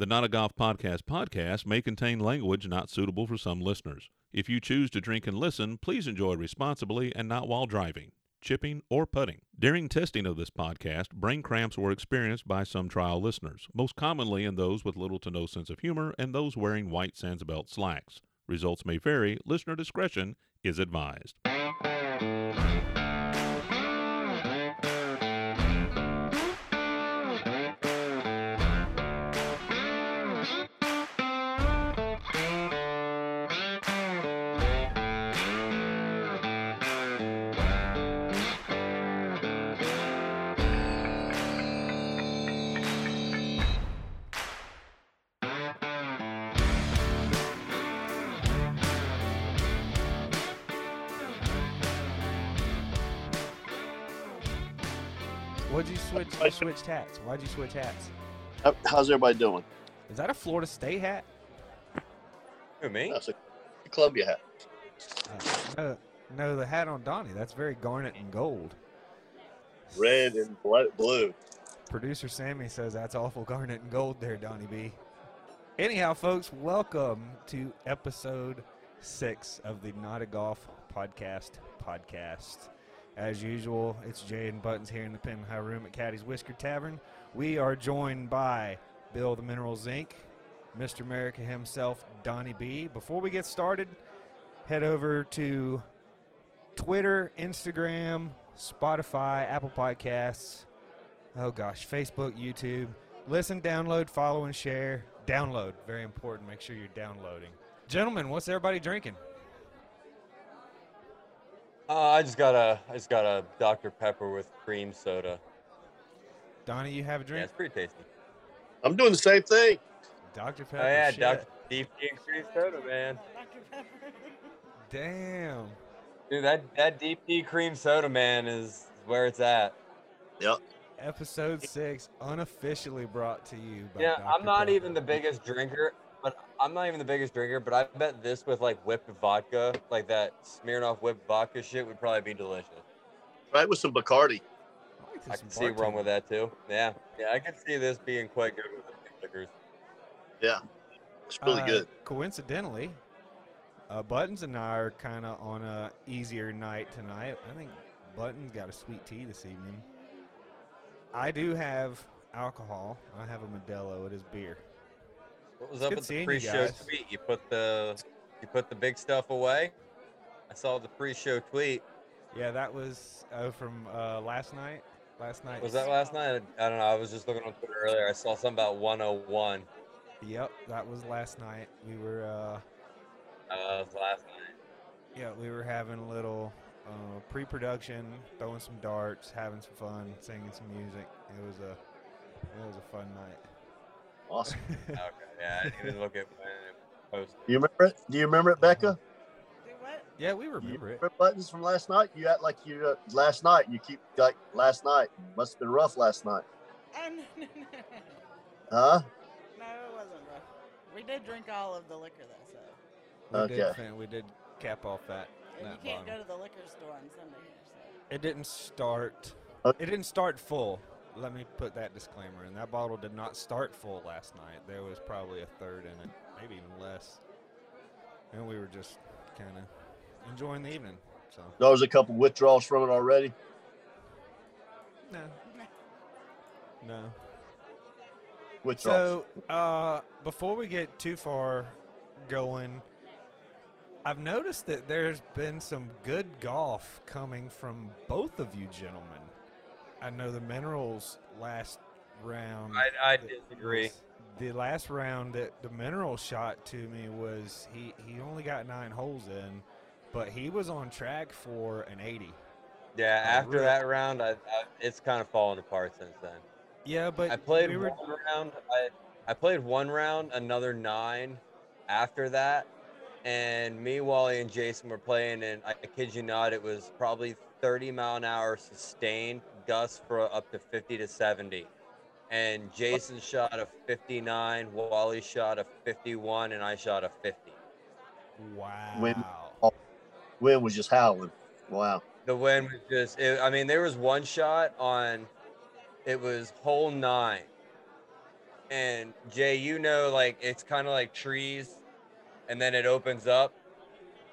The Not a Golf Podcast podcast may contain language not suitable for some listeners. If you choose to drink and listen, please enjoy responsibly and not while driving, chipping, or putting. During testing of this podcast, brain cramps were experienced by some trial listeners, most commonly in those with little to no sense of humor and those wearing white Sansabelt slacks. Results may vary. Listener discretion is advised. You switch? You switched hats. Why'd you switch hats? How's everybody doing? Is that a Florida State hat? Who me? That's a Columbia hat. Uh, no, no, the hat on Donnie. That's very garnet and gold. Red and bl- blue. Producer Sammy says that's awful garnet and gold there, Donnie B. Anyhow, folks, welcome to episode six of the Not a Golf Podcast podcast. As usual, it's Jay and Buttons here in the Pin High Room at Caddy's Whiskey Tavern. We are joined by Bill the Mineral Zinc, Mr. America himself, Donnie B. Before we get started, head over to Twitter, Instagram, Spotify, Apple Podcasts, oh gosh, Facebook, YouTube. Listen, download, follow, and share. Download, very important. Make sure you're downloading. Gentlemen, what's everybody drinking? Uh, I just got a I just got a Dr Pepper with cream soda. Donnie, you have a drink? Yeah, drink? it's pretty tasty. I'm doing the same thing. Dr. Pepper. Oh yeah, shit. Dr Deep and cream soda, man. Damn. Dude, that that deep tea cream soda, man, is where it's at. Yep. Episode six, unofficially brought to you by Yeah, Dr. I'm not Pepper. even the biggest drinker, but I'm not even the biggest drinker. But I bet this with like whipped vodka, like that Smirnoff whipped vodka shit, would probably be delicious. Right with some Bacardi. I like I can see wrong with that too. Yeah, yeah, I can see this being quite good with the liquors. Yeah. It's really Uh, good. Coincidentally, uh, Buttons and I are kind of on a easier night tonight. I think Buttons got a sweet tea this evening. I do have alcohol. I have a Modelo. It is beer. What was It's up with the pre-show guys. tweet? You put the you put the big stuff away. I saw the pre-show tweet. Yeah, that was uh, from uh, last night. Last night. Was that last night? I don't know. I was just looking on Twitter earlier. I saw something about 101. Yep, that was last night. We were, uh, Uh, was last night. yeah, we were having a little uh, pre-production, throwing some darts, having some fun, singing some music. It was a, it was a fun night. Awesome. Okay, yeah, I didn't look at when it. Do you remember it? Do you remember it, Becca? Do what? Yeah, we You remember it. buttons from last night? You act like you uh, last night. You keep like last night. Must have been rough last night. Huh? no, it wasn't rough. We did drink all of the liquor though, so We did, Okay. fin- we did cap off that. and you can't bottle. go to the liquor store on Sunday. So It didn't start. Okay. It didn't start full. Let me put that disclaimer in. That bottle did not start full last night. There was probably a third in it, maybe even less. And we were just kind of enjoying the evening. So There was a couple withdrawals from it already. no, no. Withdrawals. So, uh, before we get too far going, I've noticed that there's been some good golf coming from both of you gentlemen. I know the Minerals last round. I, I disagree. was- The last round that the Mineral shot to me was he, he only got nine holes in, but he was on track for an 80. Yeah, after really? that round, I, I it's kind of fallen apart since then. Yeah, but I played we were, one round. I I played one round, another nine after that, and me, Wally, and Jason were playing, and I, I kid you not, it was probably 30 mile an hour sustained gusts for up to 50 to 70. And Jason shot a 59, Wally shot a 51, and I shot a 50. wow. Wind was just howling. Wow. The wind was just, it, I mean, there was one shot on, it was hole nine. And Jay, you know, like it's kind of like trees, and then it opens up.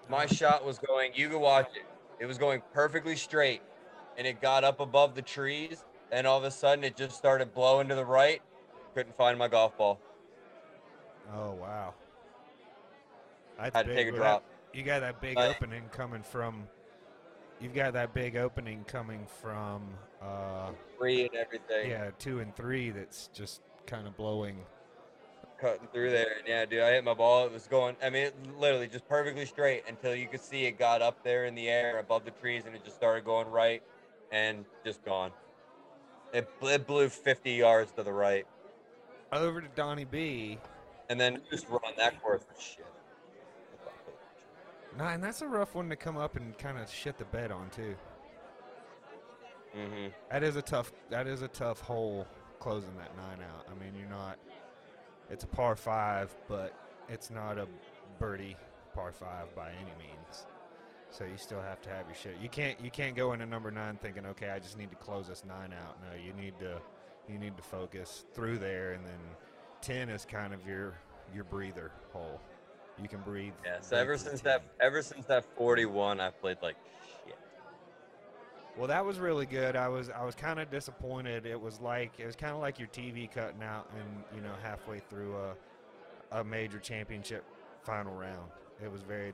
My shot was going. You can watch it. It was going perfectly straight, and it got up above the trees, and all of a sudden it just started blowing to the right. Couldn't find my golf ball. Oh wow. That's Had to take a Well, that- drop. You got that big opening coming from. You've got that big opening coming from. Uh, Free and everything. yeah, two and three. That's just kind of blowing. cutting through there. And yeah, dude, I hit my ball. It was going. I mean, it literally just perfectly straight until you could see it got up there in the air above the trees, and it just started going right, and just gone. It, it blew 50 yards to the right, Over to Donnie B. and then just run that course was shit. Nah, and that's a rough one to come up and kind of shit the bed on too. Mm-hmm. That is a tough. That is a tough hole closing that nine out. I mean, you're not. It's a par five, but it's not a birdie par five by any means. So you still have to have your shit. You can't. You can't go into number nine thinking, okay, I just need to close this nine out. No, you need to. You need to focus through there, and then ten is kind of your your breather hole. You can breathe. Yeah. So breathe ever since 10. that, ever since that 41, I've played like shit. Well, that was really good. I was I was kind of disappointed. It was like it was kind of like your TV cutting out, and you know halfway through a a major championship final round. It was very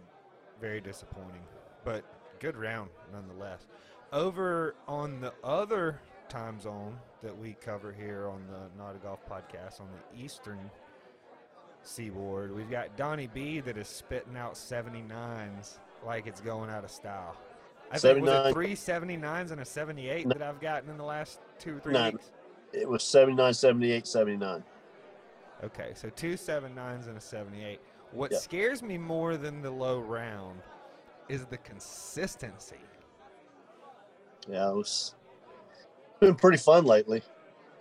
very disappointing, but good round nonetheless. Over on the other time zone that we cover here on the Not a Golf podcast on the Eastern Seaboard, we've got Donnie B that is spitting out 79s like it's going out of style. I think was it 79. three 79s and a 78 that I've gotten in the last two or three No. weeks. It was 79, 78, 79. Okay, so two seven nines and a seventy eight. What Yeah. scares me more than the low round is the consistency. Yeah, it was been pretty fun lately.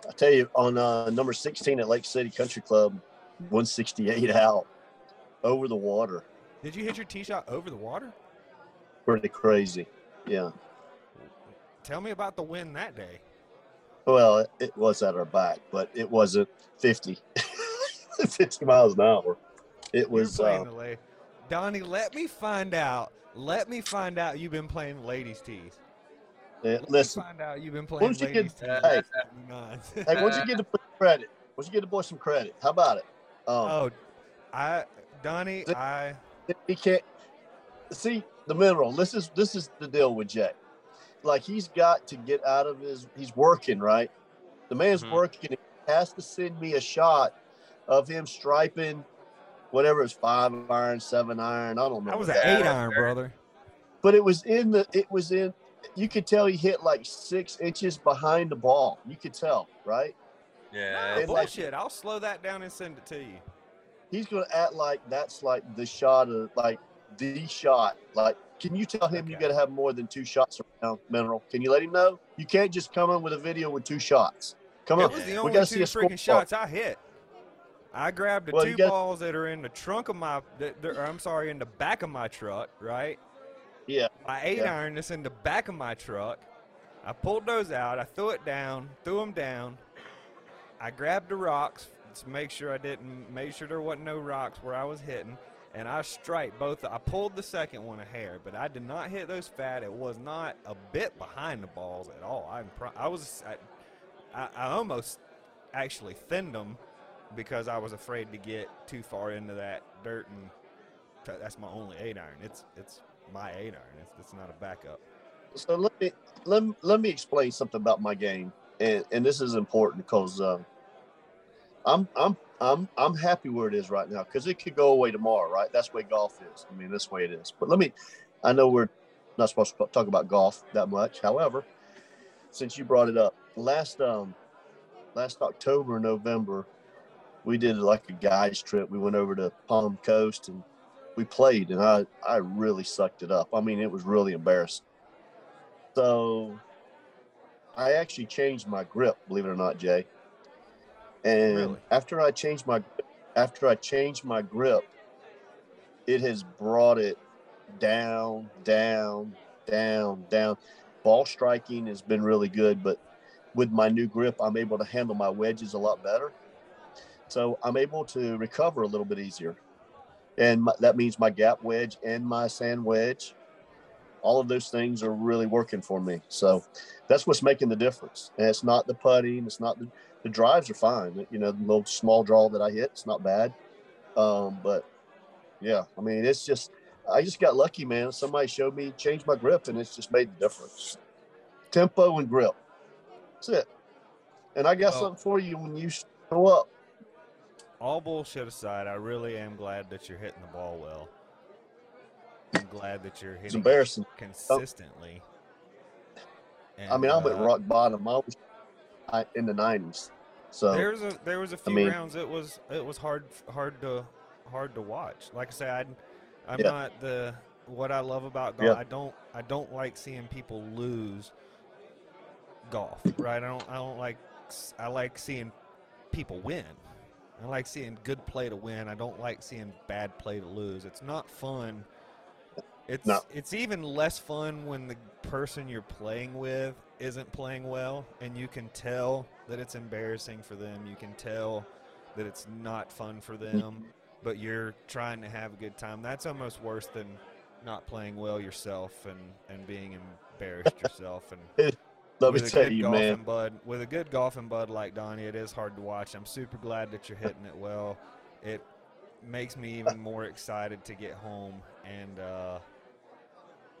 I tell you, on uh, number 16 at Lake City Country Club, 168 out over the water. Did you hit your tee shot over the water? Pretty crazy. Yeah. Tell me about the wind that day. Well, it, was at our back, but it wasn't 50, 50 miles an hour. It was, uh, Donnie, let me find out. Let me find out you've been playing ladies tees. uh, Let listen, me find out you've been playing don't you ladies get- tees. hey. hey, why don't you get the boy credit? Why don't you get the boy some credit? How about it? Um, oh, I Donnie, Th- I he can't see the mineral. This is this is the deal with Jay. Like he's got to get out of his. He's working right. The man's Mhm. working. He has to send me a shot of him striping, whatever it's five iron, seven iron. I don't remember. I was that. an eight iron, brother. but it was in the. It was in. You could tell he hit like six inches behind the ball. You could tell, right? Yeah. No, It like- bullshit. I'll slow that down and send it to you. He's gonna act like that's like the shot of like the shot. Like, can you tell him you got to have more than two shots around mineral? Can you let him know? You can't just come in with a video with two shots. Come It on, was the we only got to two see a freaking score. shots I hit. I grabbed the Well, two balls that are in the trunk of my, that, that- or I'm sorry, in the back of my truck, right? Yeah. My eight Yeah. iron that's in the back of my truck. I pulled those out. I threw it down, threw them down. I grabbed the rocks to make sure I didn't, make sure there wasn't no rocks where I was hitting. And I striped both. I pulled the second one a hair, but I did not hit those fat. It was not a bit behind the balls at all. I'm I was, I, I, I almost actually thinned them because I was afraid to get too far into that dirt and that's my only eight iron. It's it's my eight iron. It's, it's not a backup. So let me let, let me explain something about my game, and and this is important because uh, I'm I'm I'm I'm happy where it is right now because it could go away tomorrow, right? That's the way golf is. I mean, that's the way it is. But let me, I know we're not supposed to talk about golf that much. However, since you brought it up, last um last October, November, we did like a guys trip. We went over to Palm Coast and we played, and I I really sucked it up. I mean, it was really embarrassing. So I actually changed my grip, believe it or not, Jay. And Really? after I changed my after I changed my grip, it has brought it down, down, down, down. Ball striking has been really good, but with my new grip, I'm able to handle my wedges a lot better. So I'm able to recover a little bit easier. And my, that means my gap wedge and my sand wedge, all of those things are really working for me. So that's what's making the difference. And it's not the putting, it's not the, the drives are fine. You know, the little small draw that I hit, it's not bad. Um, but yeah, I mean, it's just, I just got lucky, man. Somebody showed me, changed my grip, and it's just made the difference. Tempo and grip. That's it. And I got Well- something for you when you show up. All bullshit aside, I really am glad that you're hitting the ball well. I'm glad that you're hitting it embarrassing. consistently. I mean, I'm at uh, rock bottom. I was in the 90s. So There was a there was a few mean- rounds. It was it was hard hard to hard to watch. Like I said, I, I'm Yeah. not the what I love about golf. Yeah. I don't I don't like seeing people lose golf. Right? I don't I don't like I like seeing people win. I like seeing good play to win. I don't like seeing bad play to lose. It's not fun. It's No. it's even less fun when the person you're playing with isn't playing well and you can tell that it's embarrassing for them. You can tell that it's not fun for mm-hmm. them, but you're trying to have a good time. That's almost worse than not playing well yourself and and being embarrassed yourself and let me with a tell good you, man. bud with a good golfing bud like Donnie, it is hard to watch. I'm super glad that you're hitting it well. It makes me even more excited to get home and uh,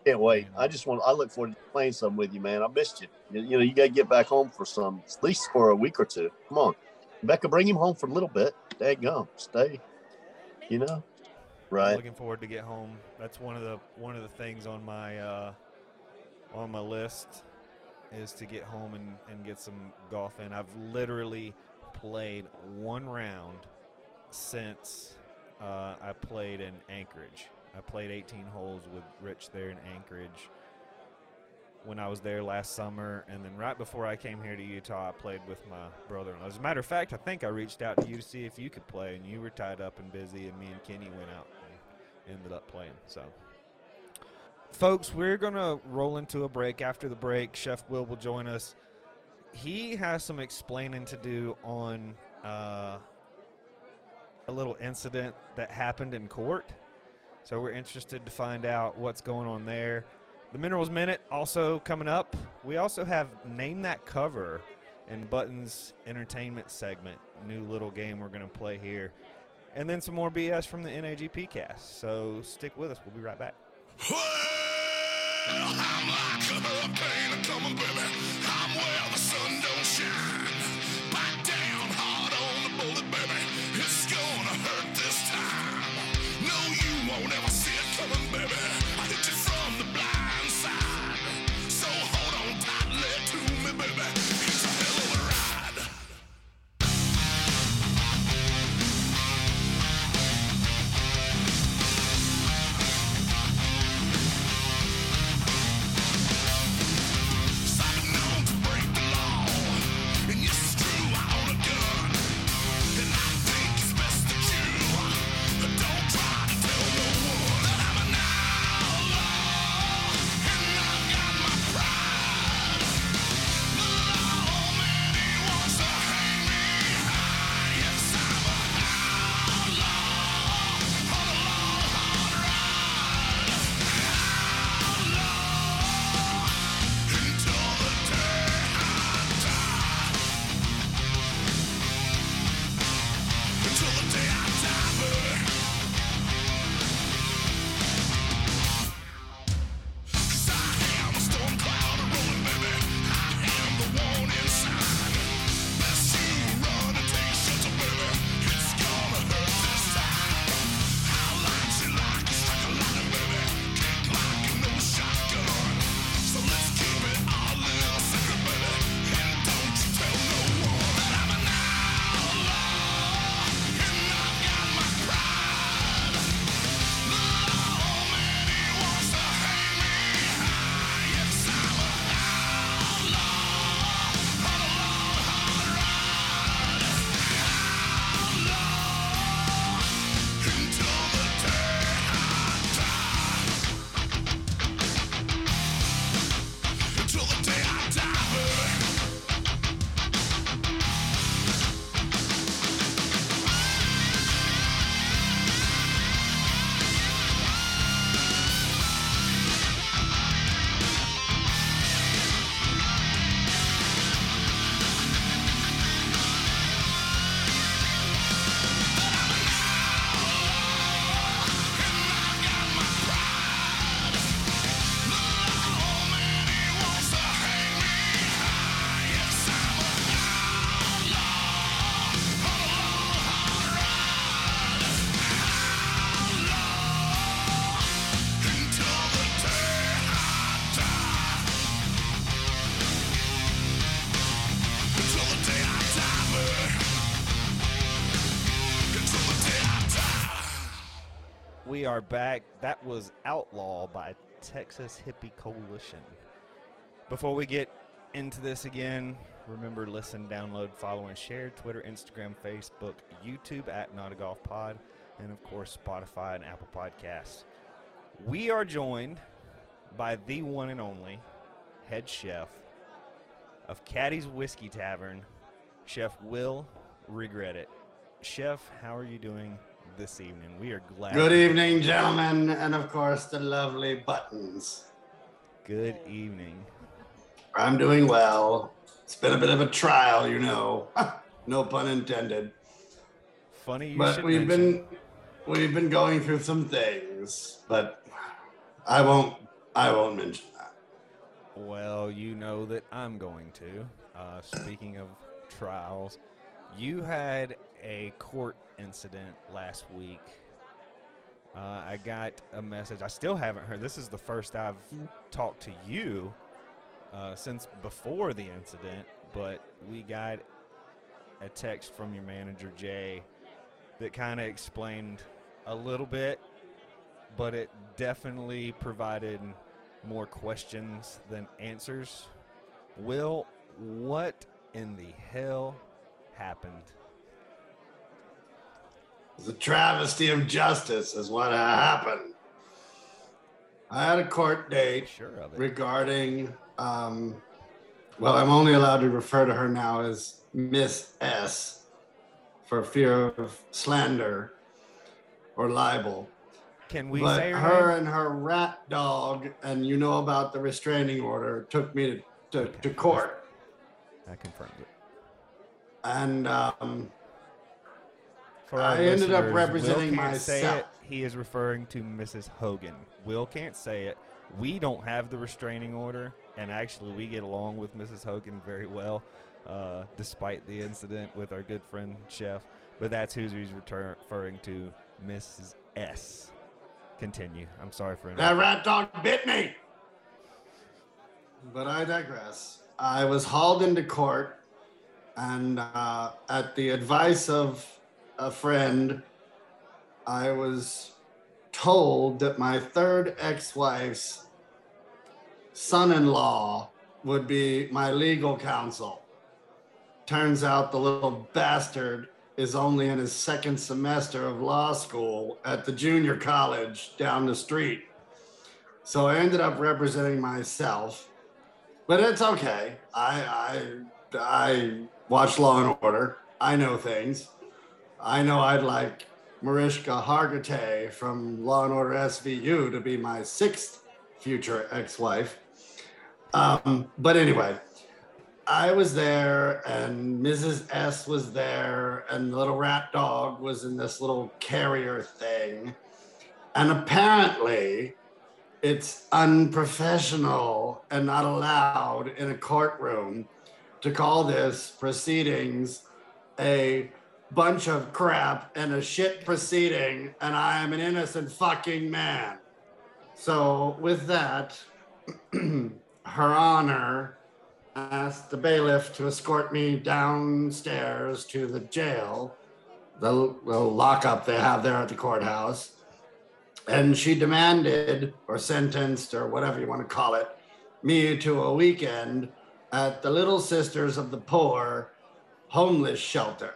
Can't wait. I just want. I look forward to playing some with you, man. I missed you. You, you know, you got to get back home for some, at least for a week or two. Come on, Becca, bring him home for a little bit. Dang gum, stay. You know, I'm right? looking forward to get home. That's one of the one of the things on my uh, on my list is to get home and, and get some golf in. I've literally played one round since uh, I played in Anchorage. I played 18 holes with Rich there in Anchorage when I was there last summer, and then right before I came here to Utah, I played with my brother-in-law. As a matter of fact, I think I reached out to you to see if you could play, and you were tied up and busy, and me and Kenny went out and ended up playing. So, folks, we're gonna roll into a break. After the break, Chef Will will join us. He has some explaining to do on uh, a little incident that happened in court. So we're interested to find out what's going on there. The Minerals Minute also coming up. We also have Name That Cover and Buttons Entertainment segment, new little game we're going to play here. And then some more BS from the NAGP cast. So stick with us. We'll be right back. I'm like a hurricane coming, baby. I'm where the sun don't shine. Are back. That was Outlaw by Texas Hippie Coalition. Before we get into this again, remember listen, download, follow, and share Twitter, Instagram, Facebook, YouTube at Not a Golf Pod, and of course Spotify and Apple Podcasts. We are joined by the one and only head chef of Caddy's Whiskey Tavern, Chef Will Regret It. Chef, how are you doing this evening? We are glad. Good evening, gentlemen, and of course the lovely buttons. Good evening. I'm doing well. It's been a bit of a trial, you know. no pun intended. Funny you But we've mention- been we've been going through some things, but I won't I won't mention that. Well, you know that I'm going to. Uh, speaking of trials, you had a court incident last week. Uh, I got a message. I still haven't heard. This is the first I've talked to you uh, since before the incident, but we got a text from your manager, Jay, that kind of explained a little bit, but it definitely provided more questions than answers. Will, what in the hell happened? A travesty of justice is what happened. I had a court date Sure regarding um well i'm only allowed to refer to her now as miss s for fear of slander or libel Can we but say her, her name? and her rat dog and you know about the restraining order took me to, to, Okay. to court That confirms it. and um For I ended up representing Will can't Say it. myself. He is referring to Mrs. Hogan. Will can't say it. We don't have the restraining order, and actually, we get along with Mrs. Hogan very well, uh, despite the incident with our good friend Chef. But that's who he's retur- referring to, Mrs. S. Continue. I'm sorry for That interrupting. rat dog bit me. But I digress. I was hauled into court, and uh, at the advice of a friend, I was told that my third ex wife's son in law would be my legal counsel. Turns out the little bastard is only in his second semester of law school at the junior college down the street. So I ended up representing myself, but it's okay. I I I watch Law and Order. I know things. I know I'd like Mariska Hargitay from Law and Order SVU to be my sixth future ex-wife. Um, but anyway, I was there and Mrs. S was there and the little rat dog was in this little carrier thing. And apparently it's unprofessional and not allowed in a courtroom to call this proceedings a bunch of crap and a shit proceeding and I am an innocent fucking man. So with that, her honor asked the bailiff to escort me downstairs to the jail, the, the lockup they have there at the courthouse. And she demanded, or sentenced, or whatever you want to call it, me to a weekend at the Little Sisters of the Poor homeless shelter.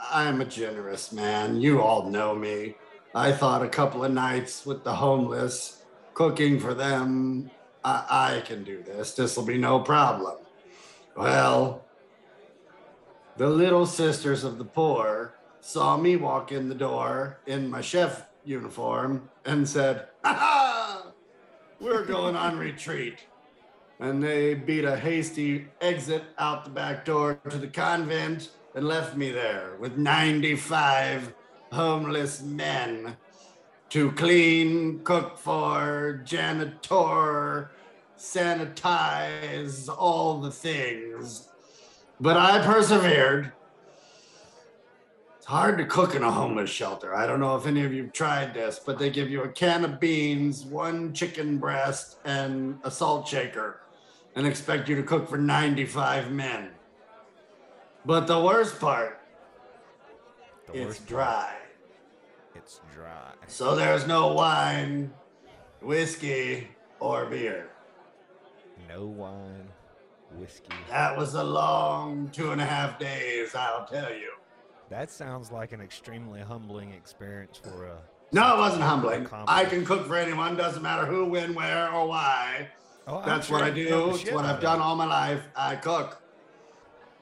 I'm a generous man. You all know me. I thought a couple of nights with the homeless, cooking for them, I, I can do this. This will be no problem. Well, the little sisters of the poor saw me walk in the door in my chef uniform and said, Ha! We're going on retreat. And they beat a hasty exit out the back door to the convent and left me there with 95 homeless men to clean, cook for, janitor, sanitize, all the things. But I persevered. It's hard to cook in a homeless shelter. I don't know if any of you have tried this, but they give you a can of beans, one chicken breast, and a salt shaker, and expect you to cook for 95 men. But the worst part, The it's worst part. dry. It's dry. So there's no wine, whiskey, or beer. No wine, whiskey. That was a long two and a half days, I'll tell you. That sounds like an extremely humbling experience for a. No, it wasn't humbling. I can cook for anyone, doesn't matter who, when, where, or why. Oh, That's sure what I you know the do. It's what I've done all my life. I cook.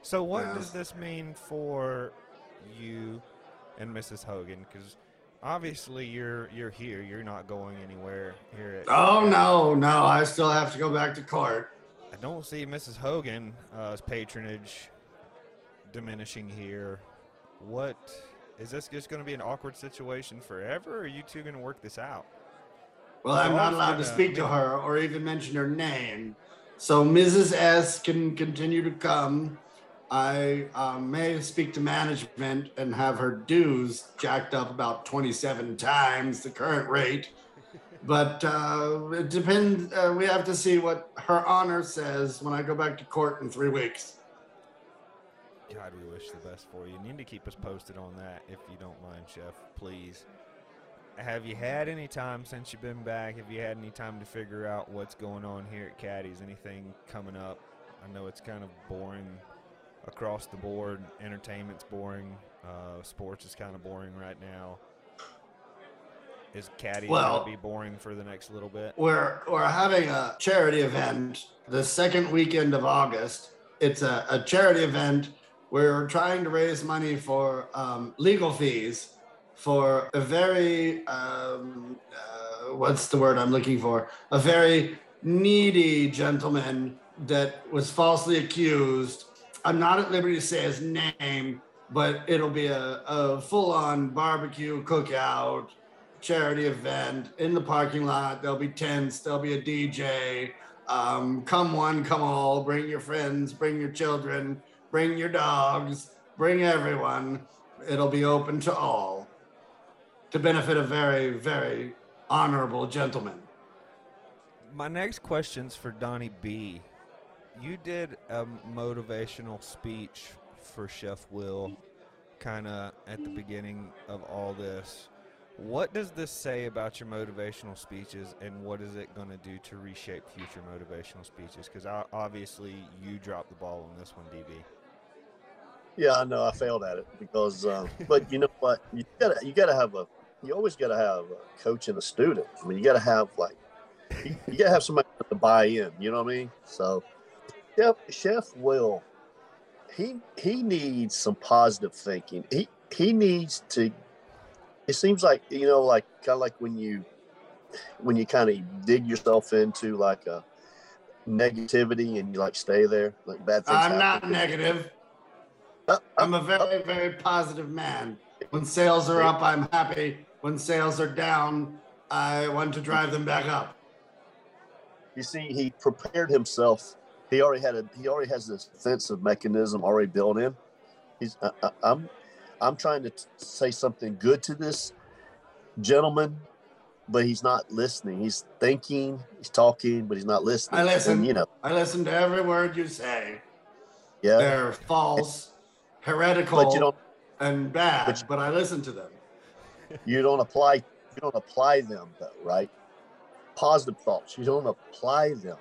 So what does this mean for you and Mrs. Hogan? Because obviously you're you're here. You're not going anywhere here. At, Oh, no, no. I still have to go back to court. I don't see Mrs. Hogan's uh, patronage diminishing here. What is this just going to be an awkward situation forever? Or are you two going to work this out? Well, I'm not allowed gonna- speak to her or even mention her name. So Mrs. S can continue to come. I um, may speak to management and have her dues jacked up about 27 times the current rate. But uh, it depends. Uh, we have to see what her honor says when I go back to court in three weeks. God, we wish the best for you. You need to keep us posted on that if you don't mind, Chef, please. Have you had any time since you've been back? Have you had any time to figure out what's going on here at Caddy's? Anything coming up? I know it's kind of boring across the board. Entertainment's boring. Uh, sports is kind of boring right now. Is Caddy Well- going to be boring for the next little bit? We're we're having a charity event the second weekend of August. It's a, a charity event. We're trying to raise money for um, legal fees for a very um, uh, what's the word I'm looking for? A very needy gentleman that was falsely accused. I'm not at liberty to say his name, but it'll be a, a full-on barbecue cookout charity event in the parking lot. There'll be tents, there'll be a DJ. Um, come one, come all. Bring your friends, bring your children, bring your dogs, bring everyone. It'll be open to all to benefit a very, very honorable gentleman. My next question's for Donnie B. You did a motivational speech for Chef Will kind of at the beginning of all this. What does this say about your motivational speeches, and what is it going to do to reshape future motivational speeches? Because obviously you dropped the ball on this one, DB. Yeah, I know I failed at it because, um, but you know what? You gotta you gotta have a you always gotta have a coach and a student. I mean, you gotta have like you, you gotta have somebody to buy in. You know what I mean? So, Chef Chef Will, he he needs some positive thinking. He he needs to. It seems like you know, like kind of like when you when you kind of dig yourself into like a negativity and you like stay there, like bad things. I'm not negative. Uh, uh, I'm a very, very positive man. When sales are up, I'm happy. When sales are down, I want to drive them back up. You see, he prepared himself. He already had a. He already has this defensive mechanism already built in. He's. I, I, I'm. I'm trying to t- say something good to this gentleman, but he's not listening. He's thinking. He's talking, but he's not listening. I listen. And, you know. I listen to every word you say. Yeah. They're false, heretical, But you don't. and bad, but but, I listen to them. You don't apply. You don't apply them though, right? Positive thoughts. You don't apply them.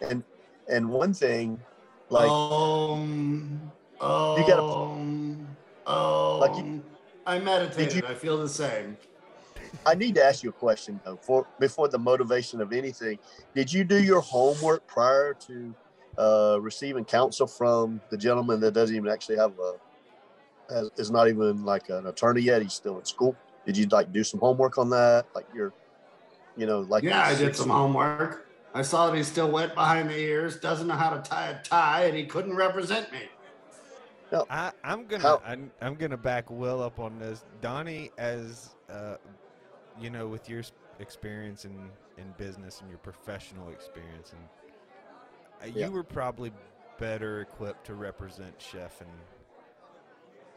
And and one thing, like um, um, You gotta- um, um, Like you- I meditated. you- I feel the same. I need to ask you a question though, for before the motivation of anything. Did you do your homework prior to uh, receiving counsel from the gentleman that doesn't even actually have a has, is not even like an attorney yet? He's still in school. Did you like do some homework on that? Like you're, you know, like yeah, I did some homework. I saw that he's still wet behind the ears, doesn't know how to tie a tie, and he couldn't represent me. I, I'm gonna How- I'm, I'm gonna back Will up on this. Donnie, as uh, you know, with your experience in in business and your professional experience, and uh, Yeah. you were probably better equipped to represent Chef in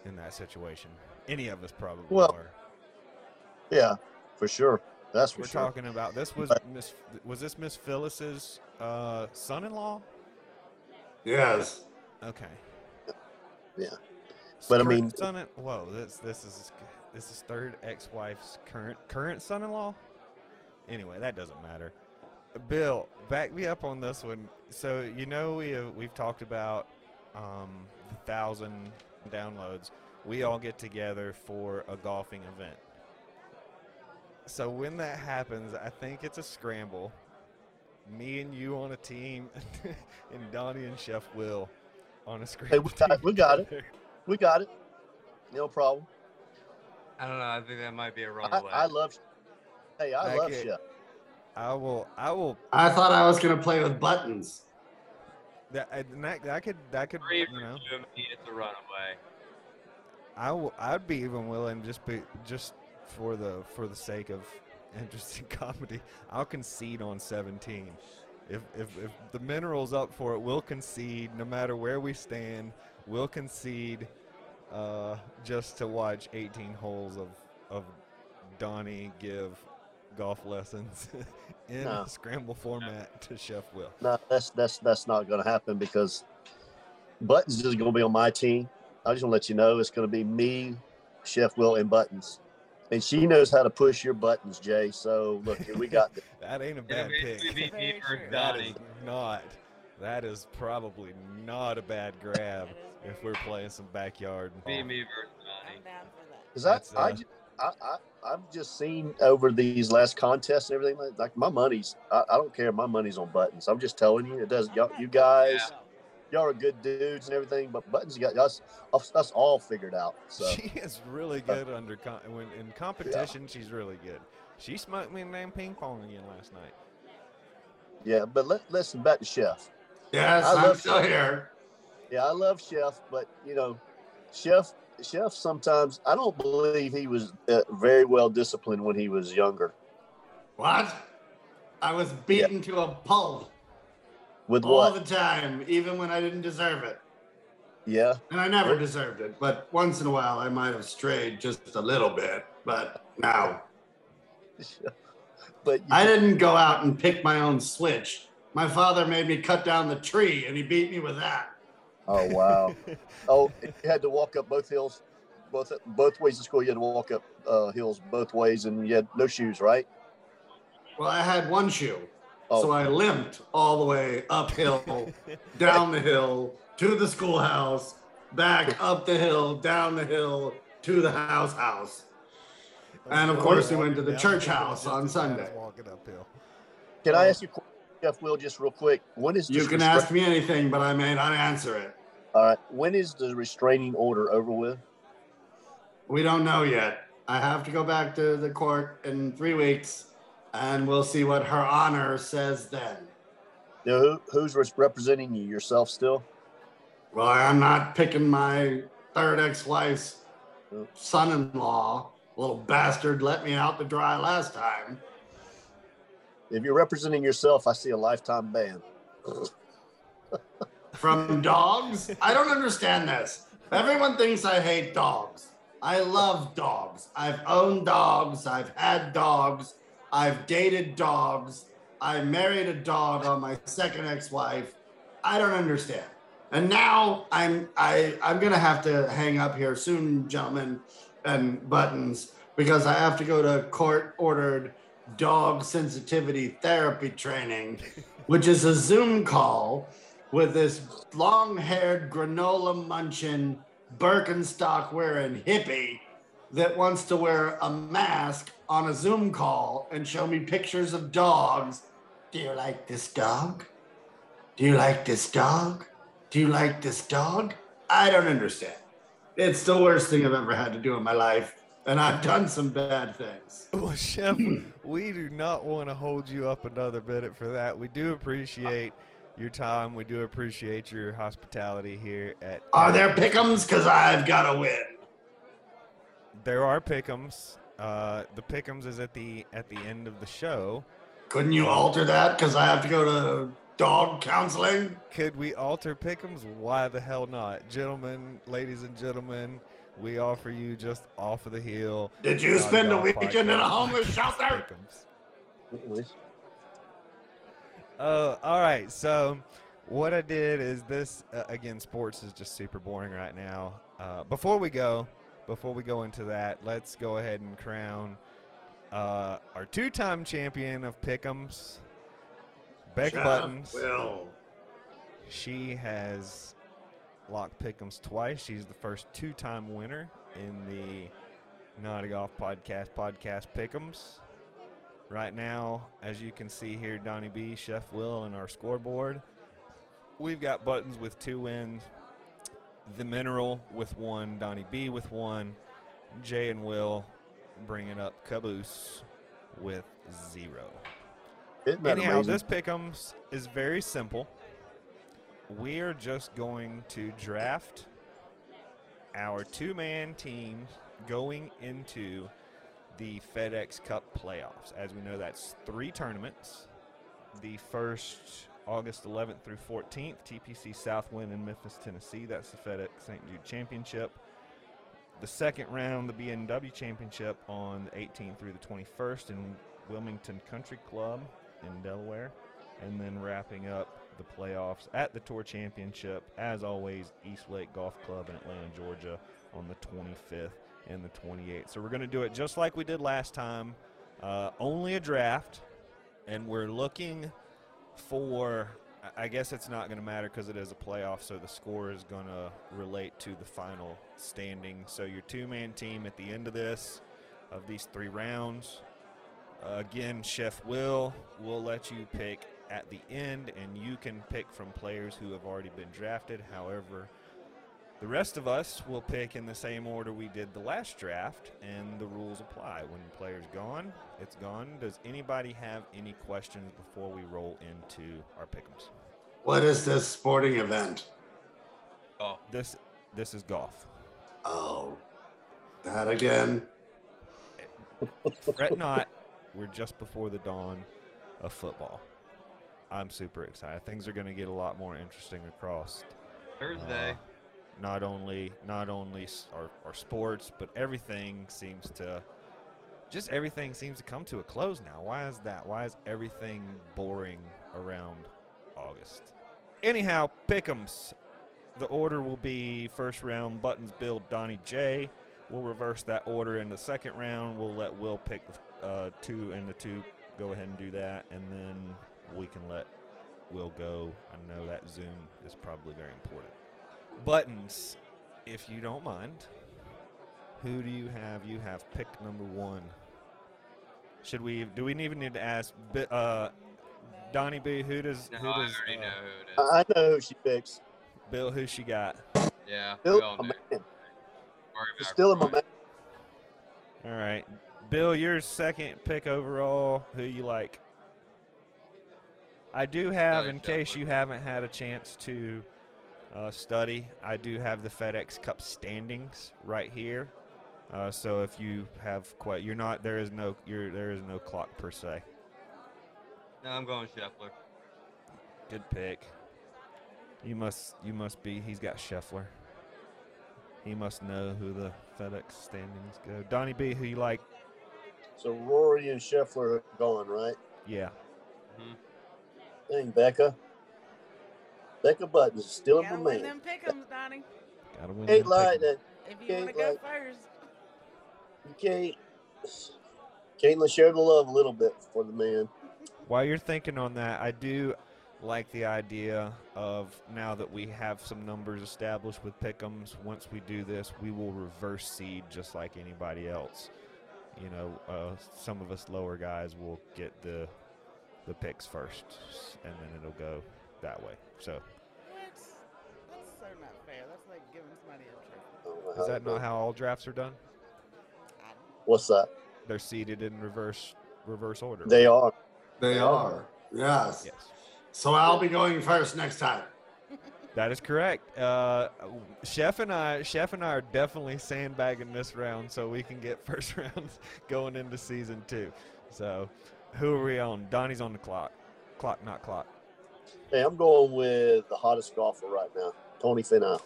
in that situation. Any of us probably Well, are. Yeah, for sure. That's for We're sure. talking about this was But- Miss was this Miss Phyllis's uh, son-in-law? Yes. Okay. Yeah. But I mean- son in, whoa, this this is this is third ex-wife's current current son-in-law. Anyway, that doesn't matter. Bill, back me up on this one. So you know we have, we've talked about um, the thousand downloads. We all get together for a golfing event. So when that happens, I think it's a scramble. Me and you on a team, and Donnie and Chef Will on a scramble. we got- we got it. We got it. No problem. I don't know. I think that might be a I, runaway. I love. Hey, I love Okay. Chef. I will. I will. I thought I was gonna play with buttons. That, I- and that, that could. That could. Three You know. for it's a runaway. I will, I'd be even willing just be just for the for the sake of interesting comedy. I'll concede on 17. If if if the minerals up for it, we'll concede no matter where we stand. We'll concede uh, just to watch 18 holes of of Donnie give golf lessons in No. a scramble format to Chef Will. No, that's that's that's not going to happen because Buttons is going to be on my team. I just want to let you know it's going to be me, Chef Will, and Buttons, and she knows how to push your buttons, Jay. So look, we got this. That ain't a bad basically pick. be Very me versus true. That Donnie. is not. That is probably not a bad grab if we're playing some backyard. Be ball. me versus Donnie. I'm down for that. Because I, That's, I, uh, I, I, I've just seen over these last contests and everything like, like my money's. I, I don't care. My money's on buttons. I'm just telling you, it does. Y'all, you guys, y'all are good dudes and everything, but buttons got us, us, us all figured out. So She is really good under con- when in competition. She's really good. She smoked me in name ping pong again last night. yeah, but let, listen back to Chef. Yes, I I'm love still here. Yeah, I love Chef, but you know, Chef, Chef. Sometimes I don't believe he was uh, very well disciplined when he was younger. What? I was beaten to a pulp With all what? the time, even when I didn't deserve it. Yeah, And I never deserved it, but once in a while I might have strayed just a little bit. But now. but you, I didn't go out and pick my own switch. My father made me cut down the tree and he beat me with that. oh wow. Oh, you had to walk up both hills, both both ways to school. You had to walk up uh, hills both ways, and you had no shoes, right? Well, I had one shoe. Oh. So I limped all the way uphill, down the hill, to the schoolhouse, back up the hill, down the hill, to the house house. And of course, we went to the church house on as I was Sunday. Walking uphill. Can I ask you, a question, Chef Will, just real quick? When is You can ask me anything, but I may not answer it. All right. When is the restraining order over with? We don't know yet. I have to go back to the court in three weeks, and we'll see what her honor says then. Now, who, who's representing you? Yourself still? Well, I'm not picking my third ex-wife's son-in-law. Little bastard let me out to dry last time. If you're representing yourself, I see a lifetime ban. From dogs? I don't understand this. Everyone thinks I hate dogs. I love dogs. I've owned dogs. I've had dogs. I've dated dogs. I married a dog on my second ex-wife. I don't understand. And now I'm I I'm gonna have to hang up here soon, gentlemen and buttons, because I have to go to court-ordered dog sensitivity therapy training, which is a Zoom call with this long-haired granola munching Birkenstock wearing hippie that wants to wear a mask on a Zoom call and show me pictures of dogs. Do you like this dog? Do you like this dog? Do you like this dog? I don't understand. It's the worst thing I've ever had to do in my life, and I've done some bad things. Well, Chef, we do not want to hold you up another minute for that. We do appreciate your time. We do appreciate your hospitality here at. Are there pick'ems? Because I've got to win. There are pickums. Uh, the pickums is at the at the end of the show. Couldn't you alter that? Because I have to go to dog counseling. Could we alter pickums? Why the hell not, gentlemen, ladies and gentlemen? We offer you just off of the hill. Did you spend a Golf weekend in a homeless shelter? Pick'ems. Uh, all right. So, what I did is this uh, again. Sports is just super boring right now. Uh, before we go, before we go into that, let's go ahead and crown uh, our two-time champion of Pick'ems, Beck Jeff Buttons. Will. She has locked Pick'ems twice. She's the first two-time winner in the Naughty Golf Podcast Podcast Pick'ems. Right now, as you can see here, Donnie B, Chef Will, and our scoreboard. We've got Buttons with two wins, The Mineral with one, Donnie B with one, Jay and Will bringing up Caboose with zero. Isn't that Anyhow, amazing? this pick'ems is very simple. We are just going to draft our two-man teams going into the FedEx Cup playoffs. As we know, that's three tournaments. The first August 11th through 14th, TPC Southwind in Memphis, Tennessee. That's the FedEx St. Jude Championship. The second round, the BMW Championship, on the 18th through the 21st in Wilmington Country Club in Delaware, and then wrapping up the playoffs at the Tour Championship, as always, East Lake Golf Club in Atlanta, Georgia, on the 25th and the 28th. So we're going to do it just like we did last time, uh, only a draft, and we're looking for. I- guess it's not going to matter because it is a playoff, so the score is going to relate to the final standing. So your two-man team at the end of this, of these three rounds, uh, again, Chef Will will let you pick at the end, and you can pick from players who have already been drafted. However, the rest of us will pick in the same order we did the last draft, and the rules apply. When the player's gone, it's gone. Does anybody have any questions before we roll into our pick'ems? What is this sporting event? Oh, This this is golf. Oh, that again. Fret not. We're just before the dawn of football. I'm super excited. Things are going to get a lot more interesting across Thursday. Uh, not only not only our, our sports, but everything seems to just everything seems to come to a close now. Why is that? Why is everything boring around August? Anyhow, pick'ems. The order will be first round buttons build Donnie J. We'll reverse that order in the second round. We'll let Will pick the uh, two and the two. Go ahead and do that, and then we can let Will go. I know that Zoom is probably very important buttons, if you don't mind. Who do you have? You have pick number one. Should we? Do we even need to ask? Uh, Donnie B. Who does? No, who I does? already uh, know who it is. I I know who she picks. Bill, who she got? yeah, Still we all a know. man. Worry She's still in my man. All right, Bill, your second pick overall. Who you like? I do have, Uh, in case you haven't had a chance to uh, study, I do have the FedEx Cup standings right here. Uh, so if you have quite, you're not there is no you're, there is no clock per se. No, I'm going Scheffler. Good pick. You must you must be. He's got Scheffler. He must know who the FedEx standings go. Donnie B, who you like? So Rory and Scheffler are going, right? Yeah. Dang, Becca. Becca Buttons is still in Gotta my win man. them pick'ems, Donnie. Gotta win. Can't them lie pick'ems. that If you want to go like- first. you can't. Caitlin, share the love a little bit for the man. While you're thinking on that, I do like the idea of now that we have some numbers established with pickums. Once we do this, we will reverse seed just like anybody else. You know, uh, some of us lower guys will get the the picks first, and then it'll go that way. So, is that not how all drafts are done? What's that? They're seated in reverse reverse order. They right? are. They are. Yes. Yes. So I'll be going first next time. That is correct. Uh, Chef and I, Chef and I are definitely sandbagging this round so we can get first rounds going into season two. So, who are we on? Donnie's on the clock. Clock, not clock. Hey, I'm going with the hottest golfer right now, Tony Finau.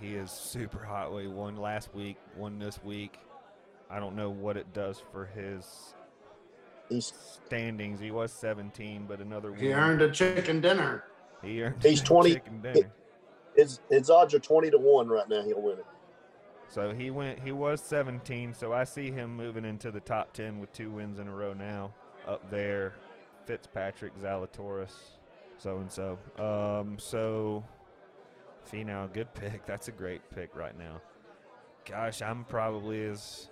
He is super hot. He won last week, won this week. I don't know what it does for his He's standings. He was 17, but another one He win. earned a chicken dinner. He earned He's a 20 chicken dinner. his his odds are twenty to one right now. He'll win it. So he went. He was 17. So I see him moving into the top 10 with two wins in a row now. Up there, Fitzpatrick, Zalatoris, so and so. Um, so Finau, good pick. That's a great pick right now. Gosh, I'm probably as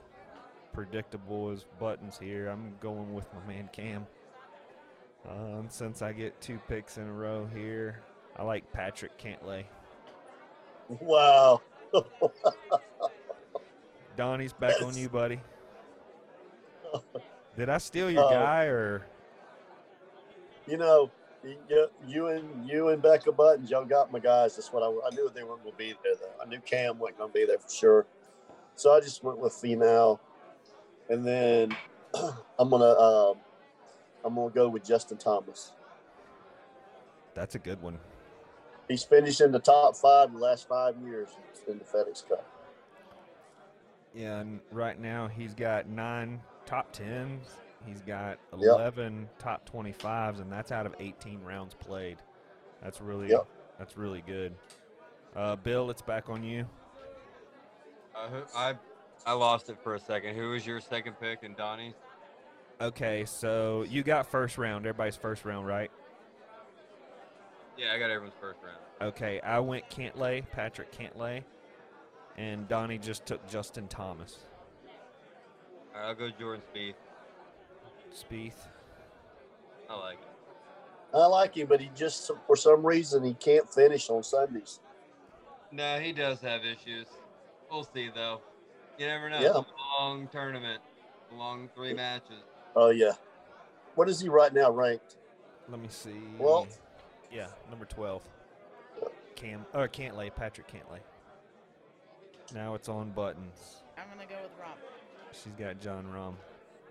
predictable as buttons here. I'm going with my man Cam. Um, since I get two picks in a row here, I like Patrick Cantlay. Wow. Donnie's back on you, buddy. Did I steal your Uh, guy or? You know, you, you and you and Becca Buttons, y'all got my guys. That's what I, I knew they weren't going to be there. Though I knew Cam wasn't going to be there for sure. So I just went with female, and then I'm gonna um, I'm gonna go with Justin Thomas. That's a good one. He's finished in the top five the last five years in the FedEx Cup. Yeah, and right now he's got nine top tens. He's got Yep. 11 top 25s, and that's out of 18 rounds played. That's really Yep. that's really good. Uh, Bill, it's back on you. Uh, who, I I lost it for a second. Who was your second pick and Donnie's? Okay, so you got first round. Everybody's first round, right? Yeah, I got everyone's first round. Okay, I went Cantlay, Patrick Cantlay, and Donnie just took Justin Thomas. All right, I'll go Jordan Spieth. Spieth. I like it. I like him, but he just for some reason he can't finish on Sundays. No, he does have issues. We'll see though. You never know. Yeah. It's a long tournament, a long three matches. Oh yeah. What is he right now ranked? Let me see. Well- yeah, number 12. Cam or Cantlay, Patrick Cantlay. Now it's on buttons. I'm gonna go with Rob. She's got Jon Rahm.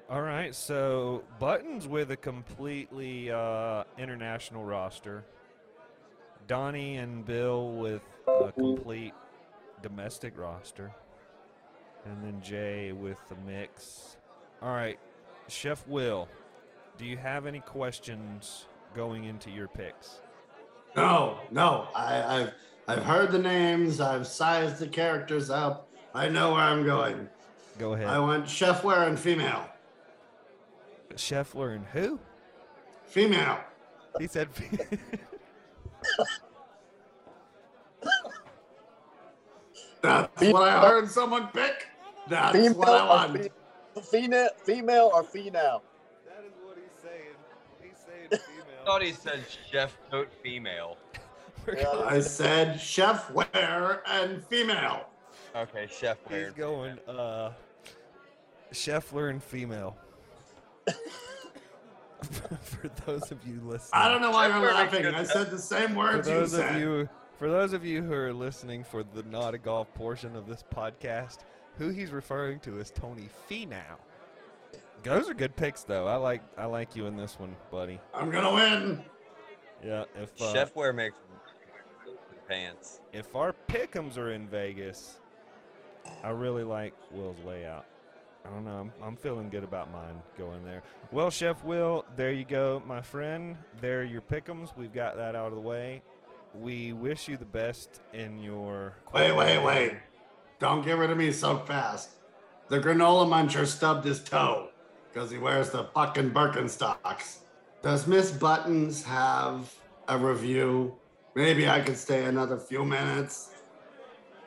All right, so Buttons with a completely uh, international roster. Donnie and Bill with a complete domestic roster. And then Jay with the mix. All right, Chef Will, do you have any questions going into your picks? No, no. I, I've I've heard the names. I've sized the characters up. I know where I'm going. Go ahead. I want chef and female. Scheffler and who? Female. He said. That's what I heard someone pick. That's female what I or want. female, female or female? That is what he's saying. He's saying female. I thought he said chef coat female. Yeah, I said chef wear and female. Okay, chef He's wear. going uh Scheffler and female. for those of you listening. I don't know why Chef you're laughing. I said the same for words you those of said. you for those of you who are listening for the not a golf portion of this podcast, who he's referring to is Tony Finau. Those are good picks though. I like I like you in this one, buddy. I'm gonna win. Yeah, if uh, Chef wear makes pants. if our pickums are in Vegas, I really like Will's layout. I don't know. I'm, I'm feeling good about mine going there. Well, Chef Will, there you go, my friend. There are your pickums. We've got that out of the way. We wish you the best in your. Wait, wait, wait. Don't get rid of me so fast. The granola muncher stubbed his toe because he wears the fucking Birkenstocks. Does Miss Buttons have a review? Maybe I could stay another few minutes.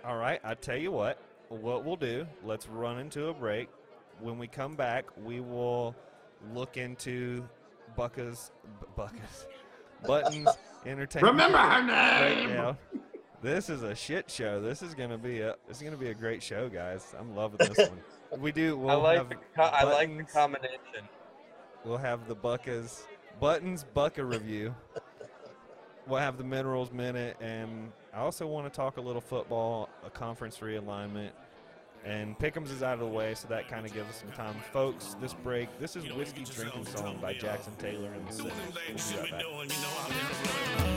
All right, I tell you what. What we'll do, let's run into a break. When we come back, we will look into Bucka's B- Bucka's Buttons Entertainment. Remember her name. breakdown. This is a shit show. This is gonna be a this is gonna be a great show, guys. I'm loving this one. We do. We'll I like have the co- I like the combination. We'll have the Buckas Buttons Bucka review. We'll have the Minerals minute, and I also want to talk a little football, a conference realignment, and Pick'ems is out of the way, so that kind of gives us some time, folks. This break, this is whiskey drinking song by Jackson Taylor and the Sinners. We'll be right back.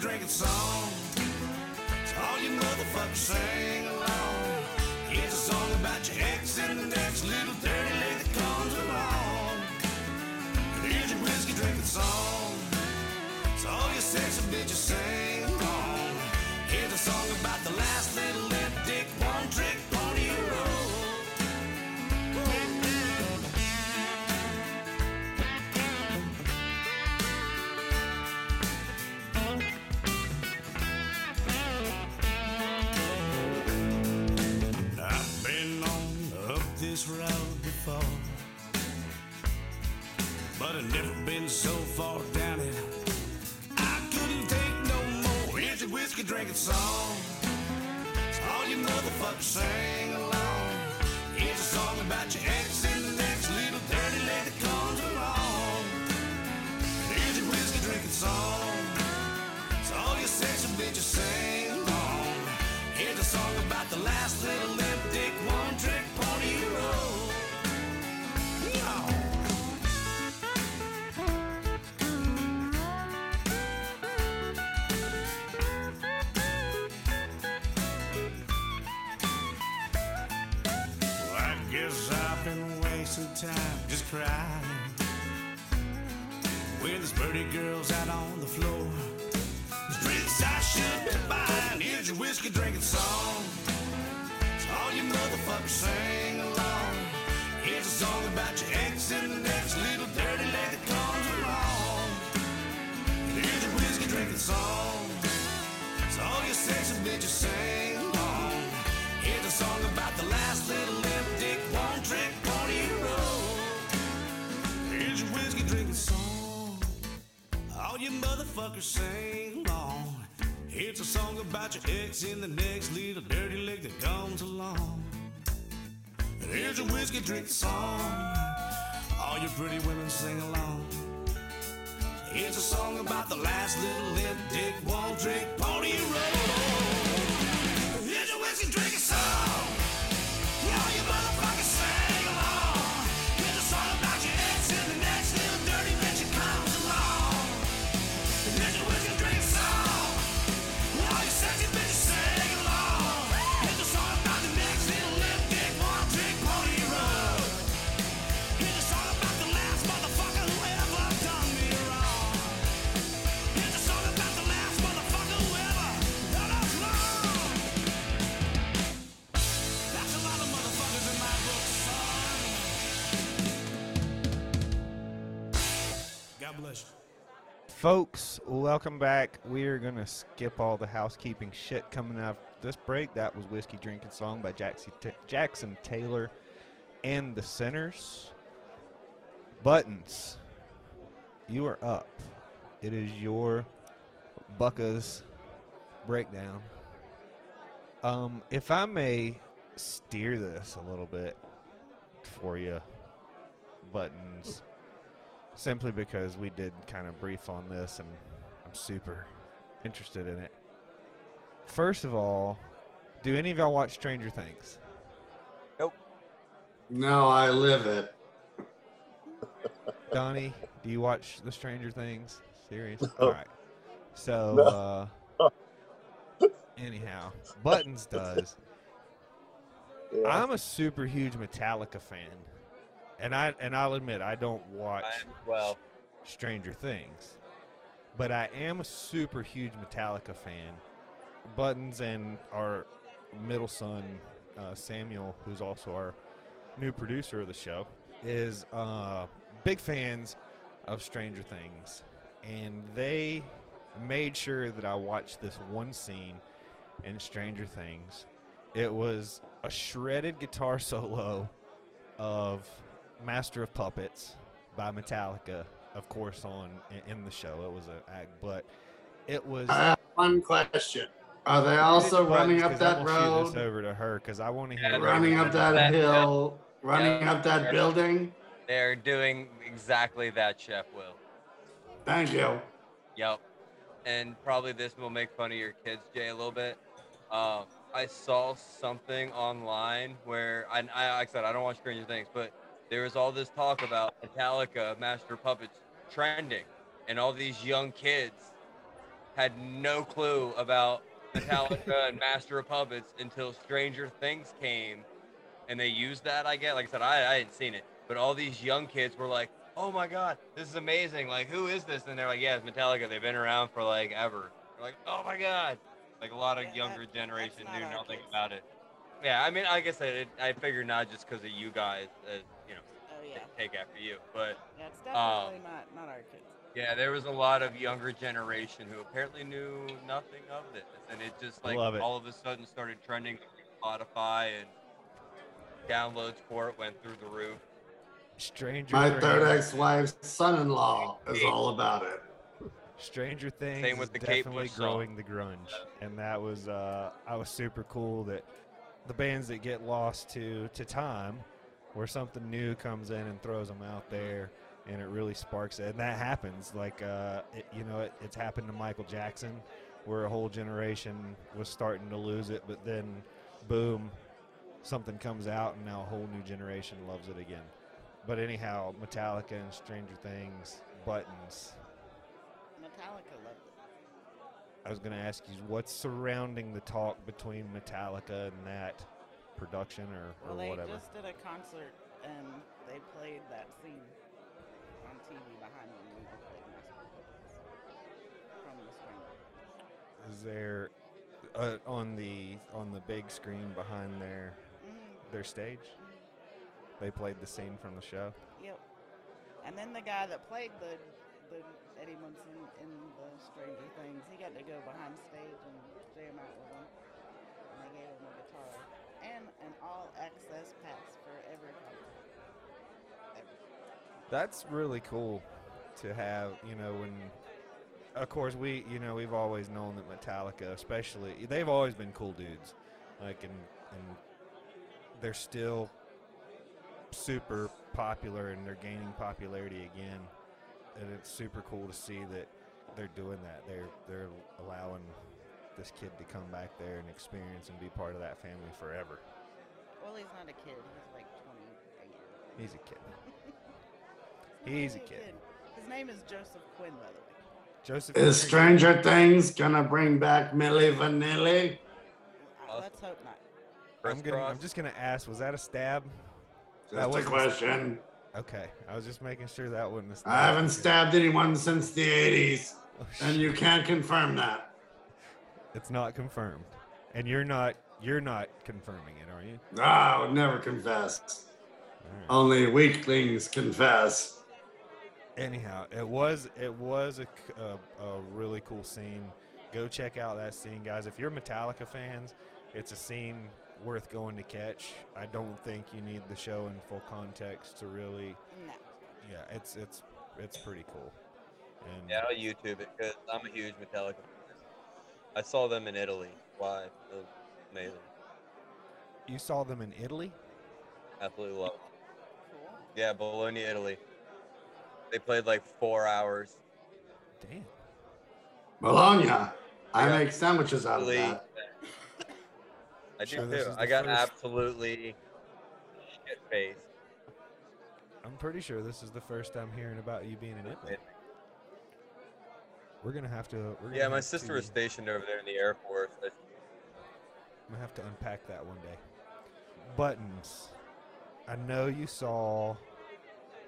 Drinking song. So all you motherfuckers sing along. Here's a song about your ex and the next little dirty leg that comes along. Here's your whiskey drinking song. So all you sexy bitches sing drinking song. So all you motherfuckers sing along. Here's a song about your your in the next little dirty leg that comes along. Here's your whiskey drink song. All your pretty women sing along. It's a song about the last little limp dick one trick welcome back. We are going to skip all the housekeeping shit coming out this break. That was Whiskey Drinking Song by Jackson, Jackson Taylor and the Sinners. Buttons, you are up. It is your Bucka's breakdown. Um, if I may steer this a little bit for you, Buttons simply because we did kind of brief on this and I'm super interested in it. First of all, do any of y'all watch Stranger Things? Nope. No, I live it. Donnie, do you watch the Stranger Things series? No. All right. So, uh, anyhow, Buttons does. Yeah. I'm a super huge Metallica fan, and I and I'll admit I don't watch I am well. Stranger Things, but I am a super huge Metallica fan. Buttons and our middle son uh, Samuel, who's also our new producer of the show, is uh, big fans of Stranger Things, and they made sure that I watched this one scene in Stranger Things. It was a shredded guitar solo of Master of Puppets by Metallica, of course, on in- in the show. It was an act, but it was. I have one question. Are they also running up that I'm shoot this road? over to her because I want to Yeah, hear. Running up that That- hill running Yeah. up that building. They're doing exactly that, Chef Will. Thank you. Yep. And probably this will make fun of your kids, Jay, a little bit. Um, I saw something online where I, I, like I said, I don't watch Stranger Things, but there was all this talk about Metallica, Master of Puppets trending, and all these young kids had no clue about Metallica and Master of Puppets until Stranger Things came, and they used that. I get, like I said, I, I hadn't seen it, but all these young kids were like, "Oh my God, this is amazing! Like, who is this?" And they're like, "Yeah, it's Metallica. They've been around for like ever." They're like, "Oh my God!" Like a lot of Yeah, younger that- generation knew nothing kids. about it. Yeah, I mean, like I said, it, I figured not just because of you guys, as you know, Oh yeah. take after you, but Yeah, it's Um, definitely not not our kids. yeah, there was a lot of younger generation who apparently knew nothing of this, and it just like Love it. all of a sudden started trending on Spotify, and downloads for it went through the roof. Stranger My third ex-wife's son-in-law is all about it. Stranger Things Same with the Kate definitely Bush song. growing the grunge, and that was uh, I was super cool that the bands that get lost to to time, where something new comes in and throws them out there, and it really sparks it. And that happens, like uh, it, you know, it, it's happened to Michael Jackson, where a whole generation was starting to lose it, but then, boom, something comes out, and now a whole new generation loves it again. But anyhow, Metallica and Stranger Things, Buttons. Metallica loved it. I was going to ask you what's surrounding the talk between Metallica and that production or, Well, or they whatever. just did a concert and they played that scene on TV behind them when they played from the Stranger. Is there uh, on the on the big screen behind their Mm, their stage? They played the scene from the show. yep. And then the guy that played the the Eddie Munson in the Stranger Things, he got to go behind stage and jam out with them. And they gave him a guitar an all access pass for That's really cool to have, you know, when of course we, you know, we've always known that Metallica, especially, they've always been cool dudes. Like and and they're still super popular and they're gaining popularity again. And it's super cool to see that they're doing that. They're they're allowing this kid to come back there and experience and be part of that family forever. Well, he's not a kid. He's like 28. He's a kid. not He's a really kid. His name is Joseph Quinn, by the way. Joseph Is Quinn- Stranger Things gonna bring back Milli Vanilli? Uh, Let's hope not. I'm gonna. I'm just gonna ask. Was that a stab? That Just a question. Okay, I was just making sure that wouldn't. a. I haven't stabbed anyone since the 80s, Oh, and you can't confirm that. It's not confirmed, and you're not. You're not confirming it, are you? No, I would never confess. All right. Only weaklings confess. Anyhow, it was it was a a really cool scene. Go check out that scene, guys. If you're Metallica fans, it's a scene worth going to catch. I don't think you need the show in full context to really. No. Yeah, it's it's it's pretty cool. And Yeah, I'll YouTube it because I'm a huge Metallica. Fan. I saw them in Italy live. It was amazing. you saw them in Italy. Absolutely love. Cool. Yeah, Bologna, Italy. They played like four hours. Damn. Bologna. I make sandwiches out of that. I do Sure, too. I got first- absolutely shit faced. I'm pretty sure this is the first time hearing about you being in Italy. We're gonna have to. We're gonna Yeah, my sister to, was stationed over there in the Air Force. I'm gonna have to unpack that one day. Buttons. I know you saw,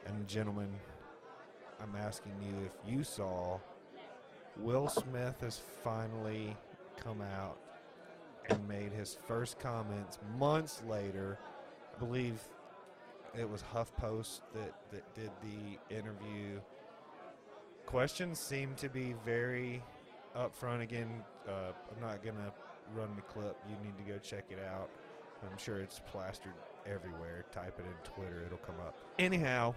and gentlemen, I'm asking you if you saw. Will Smith has finally come out and made his first comments months later. I believe it was HuffPost that, that did the interview. Questions seem to be very upfront. Again, uh, I'm not going to run the clip. You need to go check it out. I'm sure it's plastered everywhere. Type it in Twitter, it'll come up. Anyhow,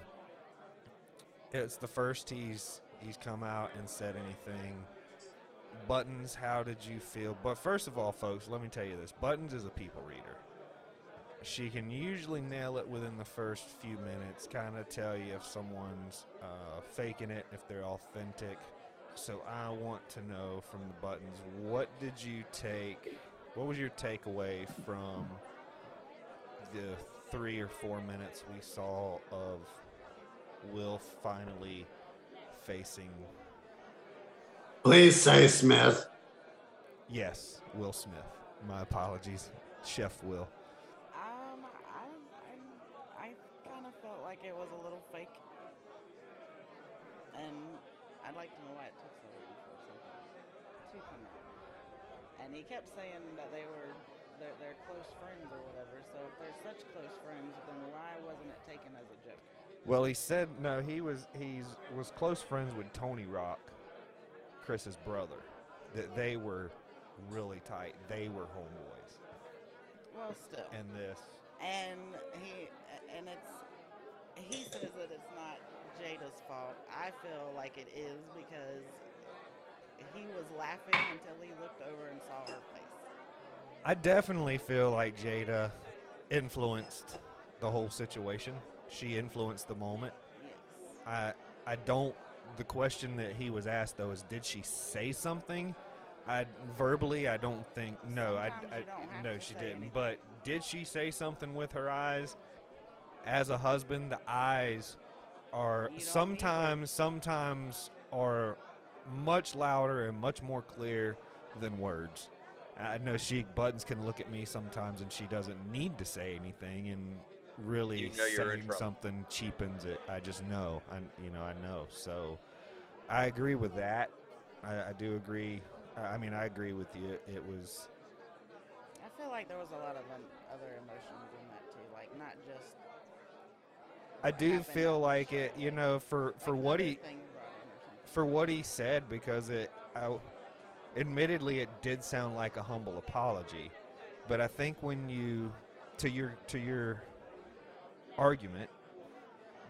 it's the first he's he's come out and said anything. Buttons, how did you feel? But first of all, folks, let me tell you this: Buttons is a people reader. She can usually nail it within the first few minutes, kind of tell you if someone's uh, faking it, if they're authentic. So I want to know from the buttons, what did you take? What was your takeaway from the three or four minutes we saw of Will finally facing? Please say Smith. Yes, Will Smith. My apologies, Chef Will. Um, I, I, I kind of felt like it was a little fake, and I'd like to know why it took so long for something to come out. And he kept saying that they were they're, they're close friends or whatever. So if they're such close friends, then why wasn't it taken as a joke? Well, he said no. He was he's was close friends with Tony Rock, Chris's brother. That they were really tight. They were homeboys. Well, still. And this, and he and it's he says that it's not Jada's fault. I feel like it is because he was laughing until he looked over and saw her face. I definitely feel like Jada influenced the whole situation. She influenced the moment. Yes. I I don't. The question that he was asked though is, did she say something? I verbally, I don't think. No, I, Sometimes I don't no, she didn't. anything. But did she say something with her eyes? As a husband, the eyes are You don't need to. sometimes sometimes are much louder and much more clear than words. I know she buttons can look at me sometimes and she doesn't need to say anything and really You know saying something cheapens it. I just know. I you know I know. So I agree with that. I, I do agree. I I mean I agree with you. It was I feel like there was a lot of um, other emotions in that too, like not just. I do happened feel like it. You know for for Like what he things brought in or something. for what he said because it I, admittedly it did sound like a humble apology but i think when you to your to your argument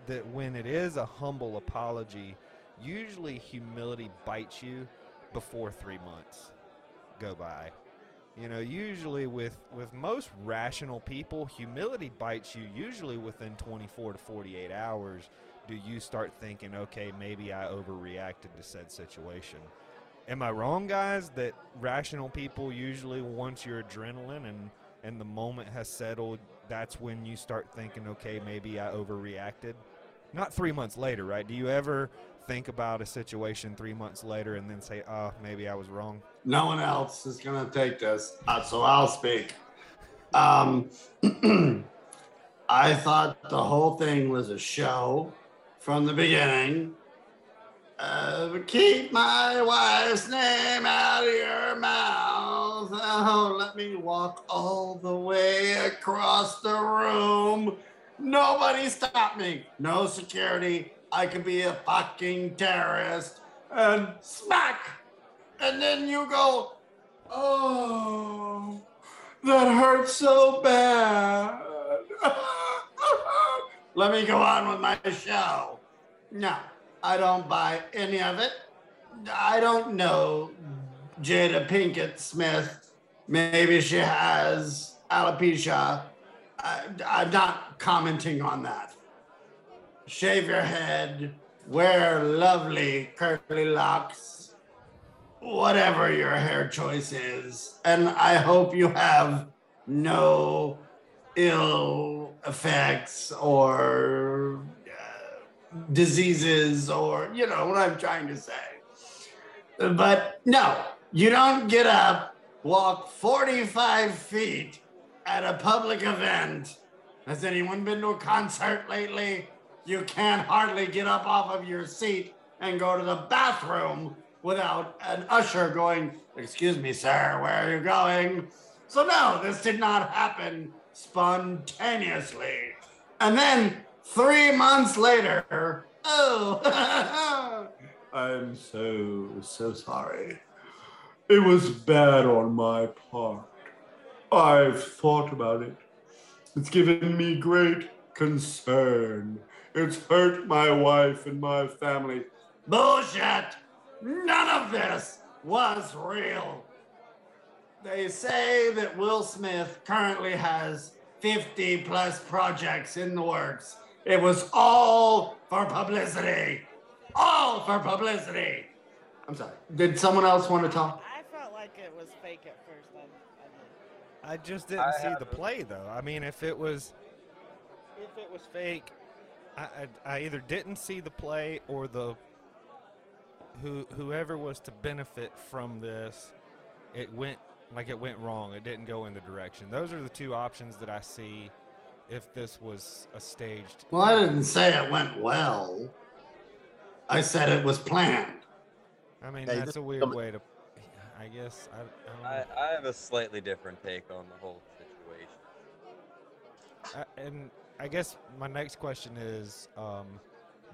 that when it is a humble apology usually humility bites you before 3 months go by you know usually with with most rational people humility bites you usually within 24 to 48 hours do you start thinking, okay, maybe I overreacted to said situation? Am I wrong, guys? That rational people usually, once your adrenaline and and the moment has settled, that's when you start thinking, okay, maybe I overreacted. Not three months later, right? Do you ever think about a situation three months later and then say, oh, maybe I was wrong? No one else is going to take this, uh, so I'll speak. Um, I thought the whole thing was a show from the beginning. Uh, keep my wife's name out of your mouth. Let me walk all the way across the room. Nobody stop me. No security. I could be a fucking terrorist. And smack. And then you go, oh, that hurts so bad. Let me go on with my show. No, I don't buy any of it. I don't know Jada Pinkett Smith. Maybe she has alopecia. I, I'm not commenting on that. Shave your head, wear lovely curly locks, whatever your hair choice is. And I hope you have no ill effects or uh, diseases or, you know, what I'm trying to say. But no, you don't get up, walk 45 feet at a public event. Has anyone been to a concert lately? You can't hardly get up off of your seat and go to the bathroom without an usher going, Excuse me, sir, where are you going? So, no, this did not happen spontaneously. And then three months later, oh, I'm so, so sorry. It was bad on my part. I've thought about it. It's given me great concern. It's hurt my wife and my family. Bullshit! None of this was real. They say that Will Smith currently has 50 plus projects in the works. It was all for publicity. All for publicity. I'm sorry. Did someone else want to talk? I felt like it was fake at first. I, I just didn't I see the haven't. play though. I mean, if it was, if it was fake, I, I, I either didn't see the play or the who whoever was to benefit from this, it went like it went wrong. It didn't go in the direction. Those are the two options that I see. If this was a staged, Well, I didn't say it went well. I said it was planned. I mean, Hey, that's a weird way to. I guess I, I don't know. I, I have a slightly different take on the whole situation. I, and I guess my next question is, um,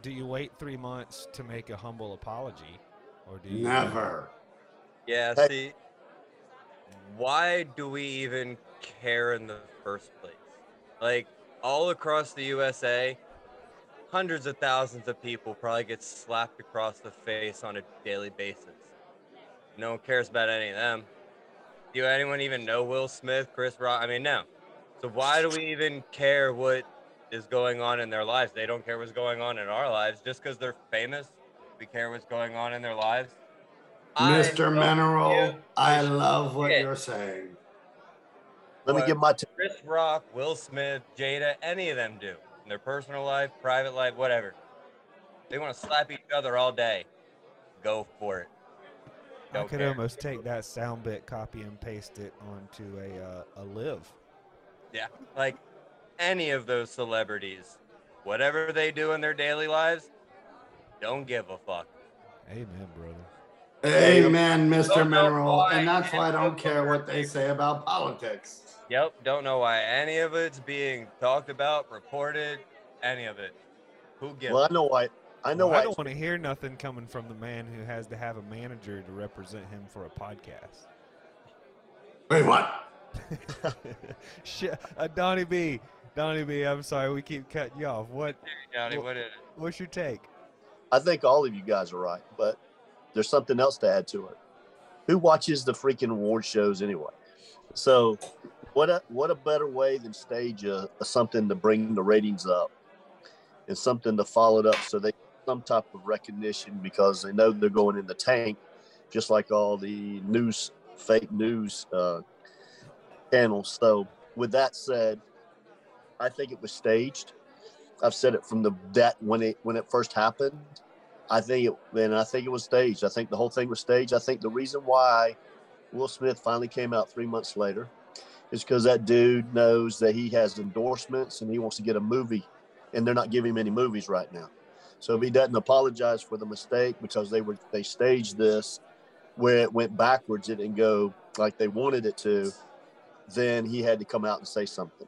do you wait three months to make a humble apology, or do you? Never. Yeah, see, why do we even care in the first place? Like, all across the USA, hundreds of thousands of people probably get slapped across the face on a daily basis. No one cares about any of them. Do anyone even know Will Smith, Chris Rock? I mean, no. So why do we even care what is going on in their lives? They don't care what's going on in our lives just because they're famous. We care what's going on in their lives. Mr. don't Mineral, I love what shit. you're saying. Let me What give my t- Chris Rock, Will Smith, Jada, any of them do in their personal life, private life, whatever. They want to slap each other all day. Go for it. I Don't could care. almost take that sound bit, copy and paste it onto a uh, a live. Yeah, like any of those celebrities, whatever they do in their daily lives, don't give a fuck. Amen, brother. Amen, Mr. Don't Mineral. And that's why I don't care what they say about politics. Yep, don't know why any of it's being talked about, reported, any of it. Who gives? well, I know why. I know Well, I don't want to hear nothing coming from the man who has to have a manager to represent him for a podcast. Wait, what? Shit, uh, Donnie B, Donnie B. I'm sorry, we keep cutting you off. What? Johnny, well- what is it? What's your take? I think all of you guys are right, but there's something else to add to it. Who watches the freaking award shows anyway? So, what a what a better way than stage a, a something to bring the ratings up, and something to follow it up so they some type of recognition because they know they're going in the tank, just like all the news fake news uh, channels. So, with that said, I think it was staged. I've said it from the that when it when it first happened. I think it and I think it was staged. I think the whole thing was staged. I think the reason why Will Smith finally came out three months later is because that dude knows that he has endorsements and he wants to get a movie, and they're not giving him any movies right now. So if he doesn't apologize for the mistake because they were they staged this where it went backwards, it didn't go like they wanted it to, then he had to come out and say something.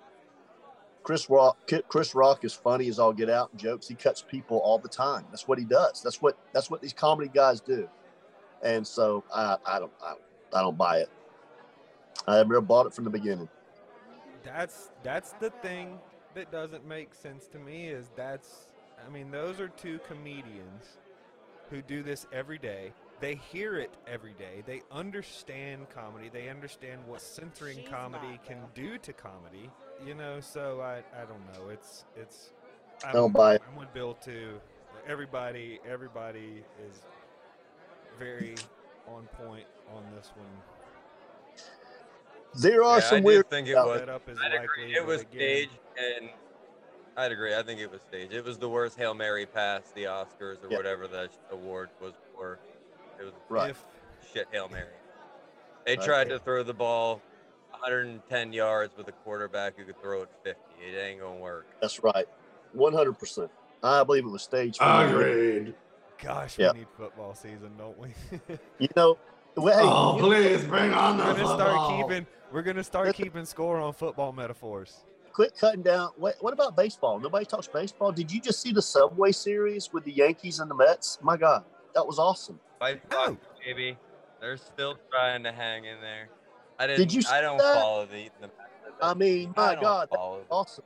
Chris Rock, Chris Rock is funny as all get out and jokes. He cuts people all the time. That's what he does. That's what that's what these comedy guys do. And so I, I don't I, I don't buy it. I never bought it from the beginning. That's that's the thing that doesn't make sense to me. Is that's I mean those are two comedians who do this every day. They hear it every day. They understand comedy. They understand what censoring She's comedy not, can do to comedy. You know, so I I don't know. It's it's. I'm, don't buy it. I'm with Bill too. Everybody everybody is very on point on this one. There are Yeah, I some did weird. think it was. Up as I'd likely, agree. It was again- staged, and I'd agree. I think it was staged. It was the worst Hail Mary pass the Oscars or Yeah. whatever that award was for. It was Right. If shit Hail Mary. They Right. tried to throw the ball 110 yards with a quarterback who could throw it 50. It ain't gonna work. That's right. One hundred percent. I believe it was staged. from. Agreed. Gosh, Yeah. we need football season, don't we? You know. Well, hey, Oh, you please bring on the we're gonna start keeping we're gonna start keeping score on football metaphors. Quit cutting down. What, what about baseball? Nobody talks baseball. Did you just see the Subway Series with the Yankees and the Mets? My God, that was awesome. Fight No. Baby. They're still trying to hang in there. I didn't. you I don't that? follow the. the I mean, my don't God, that's follow them. awesome.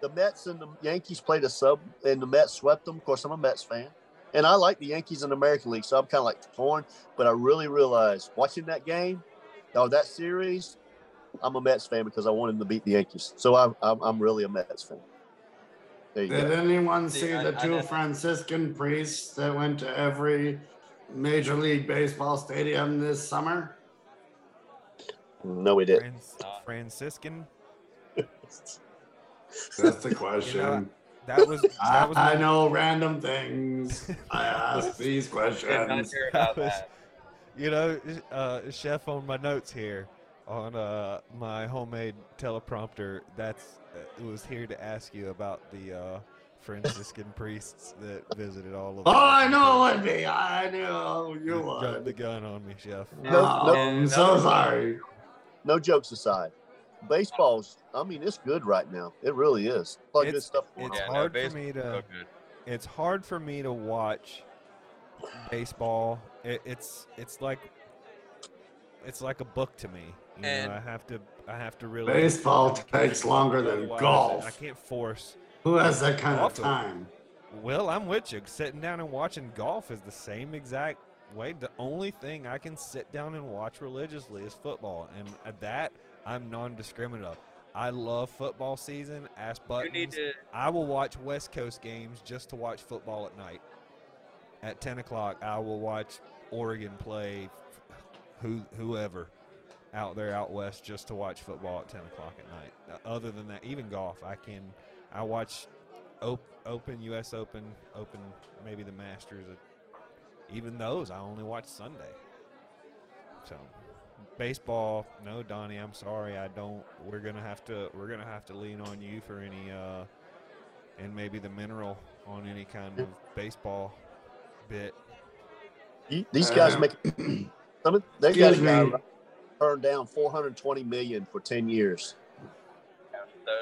The Mets and the Yankees played a sub, and the Mets swept them. Of course, I'm a Mets fan, and I like the Yankees in the American League, so I'm kind of like torn. But I really realized watching that game, or that series, I'm a Mets fan because I want him to beat the Yankees. So I'm I'm, I'm really a Mets fan. Did go. anyone See, see I- the I two never- Franciscan priests that went to every Major League Baseball stadium this summer? No, we did. Franc- Uh, Franciscan. That's the question. That was I, that was I my- know random things. I ask these questions. hear about That was- that. You know, uh, chef on my notes here on uh, my homemade teleprompter. That's uh, it was here to ask you about the uh, Franciscan priests that visited all of. Oh, I know it would be. I knew you Jumped the gun on me, chef. No, Oh, no. I'm so sorry. No jokes aside, baseball's. I mean, it's good right now. It really is. A lot of good It's- stuff it's on. Yeah, no, hard for me to- so it's hard for me to watch baseball. It, it's it's like it's like a book to me. You And- know, I have to I have to really Baseball takes longer than golf. I can't force. Who has that kind of Golf is- time? Well, I'm with you. Sitting down and watching golf is the same exact way. The only thing I can sit down and watch religiously is football, and at that I'm non-discriminative. I love football season. Ask You buttons. need to. I will watch West Coast games just to watch football at night. At 10 o'clock, I will watch Oregon play who whoever out there out west just to watch football at 10 o'clock at night. Uh, Other than that, even golf, I can. I watch op- Open, U.S. Open, Open, maybe the Masters. uh, Even those, I only watch Sunday. So, baseball, no, Donnie. I'm sorry, I don't. We're gonna have to. We're gonna have to lean on you for any, uh, and maybe the mineral on any kind of baseball bit. These guys Uh, make some. Of, they got a Excuse guy me. Turned down 420 million for 10 years.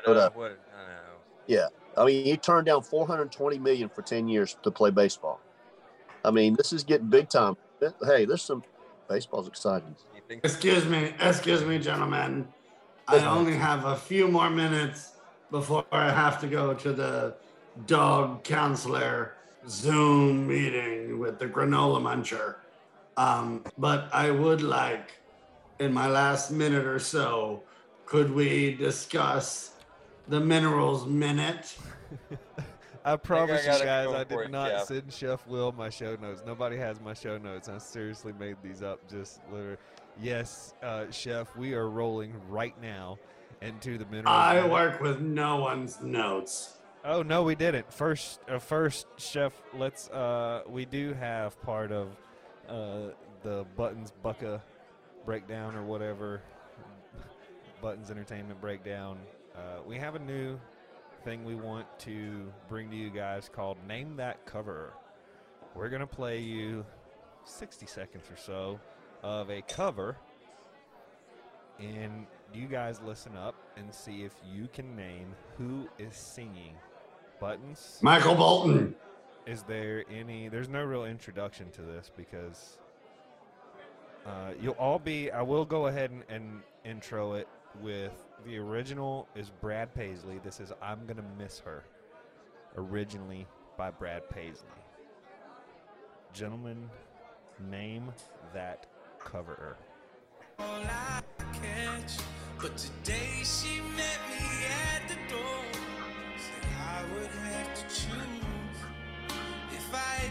Hold Soda, what? I don't. I mean, he turned down 420 million for 10 years to play baseball. I mean, this is getting big time. Hey, there's some baseball's exciting. Excuse me, excuse me, gentlemen. I only have a few more minutes before I have to go to the dog counselor Zoom meeting with the granola muncher. Um, but I would like, in my last minute or so, could we discuss the minerals minute? I promise you guys, I did it, not Jeff. send Chef Will my show notes. Nobody has my show notes. I seriously made these up. Just literally. Yes, uh, Chef, we are rolling right now into the minerals. I work with no one's notes. Oh no, we didn't. First, uh, first, Chef. Let's. Uh, we do have part of uh, the Buttons Bucka breakdown or whatever. Buttons Entertainment breakdown. Uh, we have a new thing we want to bring to you guys called Name That Cover. We're gonna play you 60 seconds or so of a cover, and you guys listen up and see if you can name who is singing. Buttons. Michael Bolton. Is there any? There's no real introduction to this because uh, you'll all be. I will go ahead and, and intro it with the original is Brad Paisley. This is I'm gonna miss her. Originally by Brad Paisley. Gentlemen, name that cover. all I catch. But today she met me at the door. I would have to choose. If I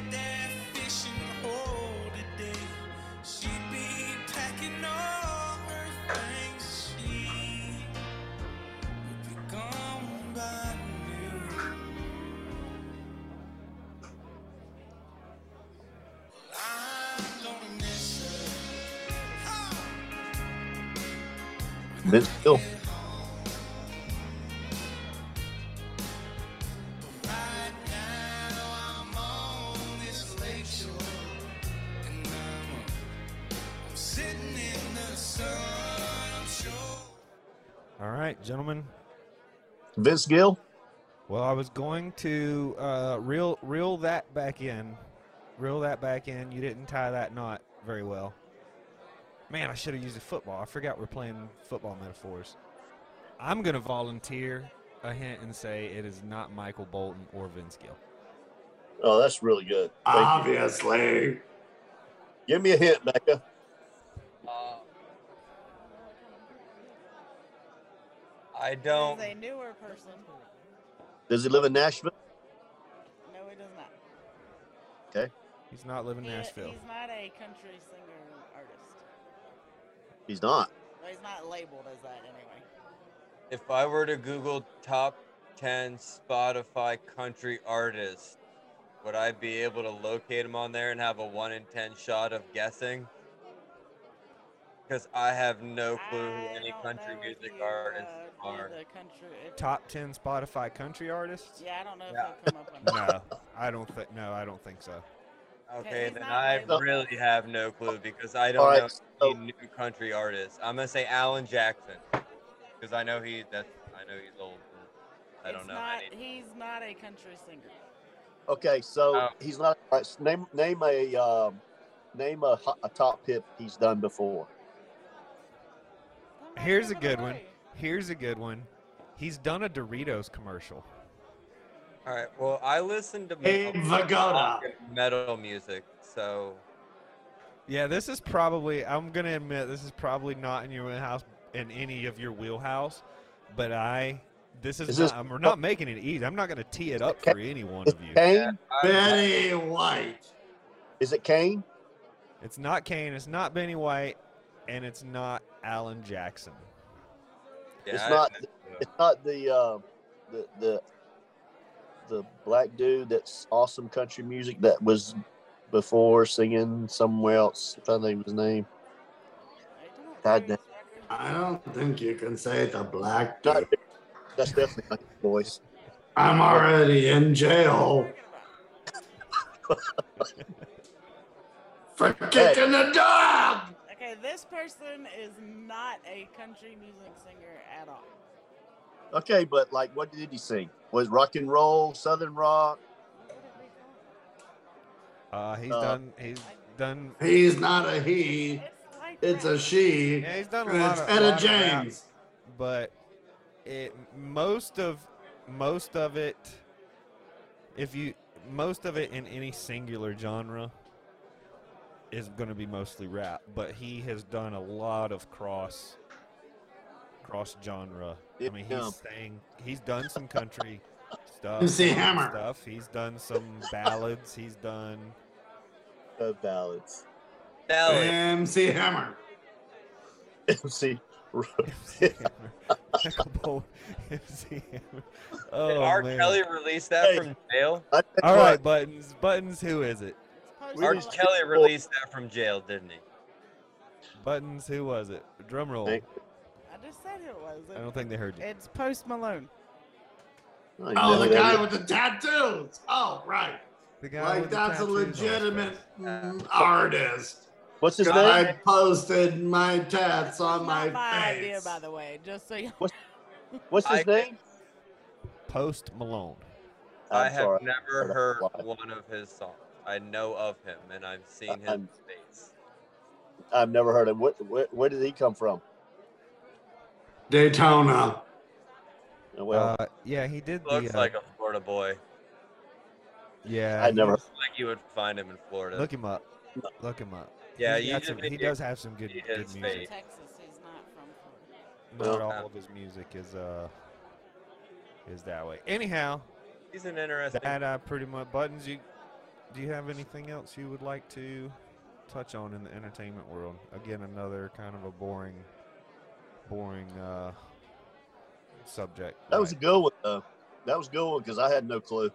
I'm sure. All right, gentlemen. Vince Gill. Well, I was going to uh, reel reel that back in, reel that back in. You didn't tie that knot very well. Man, I should have used a football. I forgot we're playing football metaphors. I'm gonna volunteer a hint and say it is not Michael Bolton or Vince Gill. Oh, that's really good. Thank you. Obviously. Give me a hint, Becca. Uh, I don't. a newer person. Does he live in Nashville? No, he does not. Okay. He's not living in He- Nashville. he's not a country singer artist. He's not. Well, he's not labeled as that anyway. If I were to Google top 10 Spotify country artists, would I be able to locate him on there and have a 1 in 10 shot of guessing? Because I have no clue who I any country music you, artists uh, are. The country, Top ten Spotify country artists? yeah, I don't know Yeah. if he'll come up on that. No, I don't think. No, I don't think so. Okay, then I labeled. really have no clue because I don't All right. know So, any new country artists. I'm gonna say Alan Jackson because I know he that's I know he's old. I don't It's know Not, he's not a country singer. okay, so Oh. he's not. All right, so name name a um, name a, a top hit he's done before. Here's a good one. Here's a good one. He's done a Doritos commercial. All right. Well, I listen to metal- Vagoda. metal music, so Yeah, this is probably. I'm gonna admit this is probably not in your wheelhouse, in any of your wheelhouse. But I, this is, Is not. this- I'm, we're not making it easy. I'm not gonna tee it up Okay. for any one of you. Kane? I, Betty White. Is it Kane? It's not Kane. It's not Benny White, and it's not Alan Jackson. yeah, It's I- not- It's not the uh, the the the black dude that's awesome country music that was before singing somewhere else. I'm think his name. Are you God Darius I don't think you can say the black dude. that's definitely not his voice. I'm already in jail for kicking the dog. Okay, this person is not a country music singer at all. Okay, but like, what did he sing? Was rock and roll, southern rock? What did we call Uh, he's Uh, done. He's done. He's not a he. It's a she. Yeah, he's done a lot It's of. Etta lot of rap, James. but it most of most of it if you most of it in any singular genre is going to be mostly rap but he has done a lot of cross cross genre i mean he's saying he's done some country stuff MC Hammer. stuff he's done some ballads he's done Uh, ballads. Ballad. MC Hammer. See, MC Hammer. Pickleball MC Hammer. oh Did R. man. Kelly release that Hey. from jail? I tell you all what, buttons buttons who is it We R. just- Kelly released that from jail, didn't he? Buttons, who was it? Drum roll. Hey. I just said who it was. I don't think they heard you. It's Post Malone. I Oh, the guy is. with the tattoos. Oh, right. The guy Like with the that's a tattoos on his legitimate face. mm, artist. What's his name? I posted my tats on my not my face. idea, by the way. Just so you. What's his I- name? Post Malone. I I'm have sorry. never heard one of his songs. I know of him and I've seen his I'm- face. I've never heard of. What? Where, where did he come from? Daytona. Well, uh, yeah, he did Looks the. Uh, like a Florida boy. yeah, I'd never. he's- Like you would find him in Florida. Look him up. Look him up. yeah, He's you some, he does have some good, good music. Texas. He's not from Florida. Not Well, all of his music is uh is that way. Anyhow, He's an interesting. that uh, pretty much buttons. You do you have anything else you would like to touch on in the entertainment world? Again, another kind of a boring, boring uh subject. That was a good one. Though. That was a good one because I had no clue.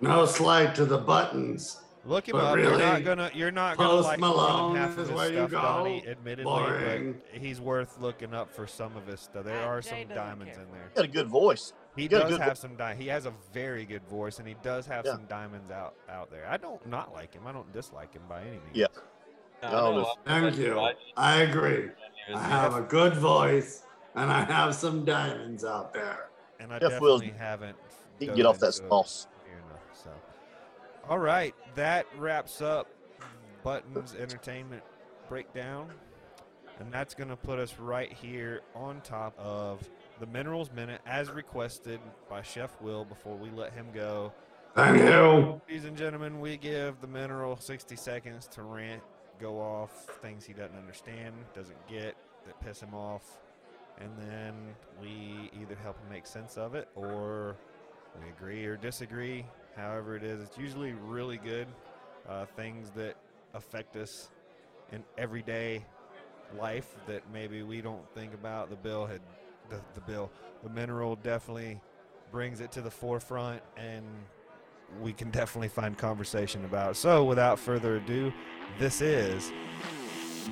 No slide to the buttons. Look him But up. you're not gonna. You're not gonna like more than Malone half of his where you stuff, go. Donnie. Admittedly, Boring. but he's worth looking up for some of his stuff. There are Jay some diamonds care in there. He had a good voice. He got a does good have some. Di- he has a very good voice, and he does have Yeah. some diamonds out out there. I don't not like him. I don't dislike him by any means. Yeah. I know a this- lot of Thank you. I I agree. Just- I have a good voice and I have some diamonds out there. And I Jeff Wills- definitely haven't. He can get off that into sauce. enough, so. All right, that wraps up Buttons Entertainment Breakdown, and that's going to put us right here on top of the Minerals Minute, as requested by Chef Will. Before we let him go, Thank you. Ladies and gentlemen, we give the mineral 60 seconds to rant, go off things he doesn't understand, doesn't get, that piss him off. and then we either help him make sense of it or we agree or disagree. However, it is, it's usually really good. Uh, things that affect us in everyday life that maybe we don't think about. The bill had the, the bill, the mineral definitely brings it to the forefront, and we can definitely find conversation about. So, without further ado, this is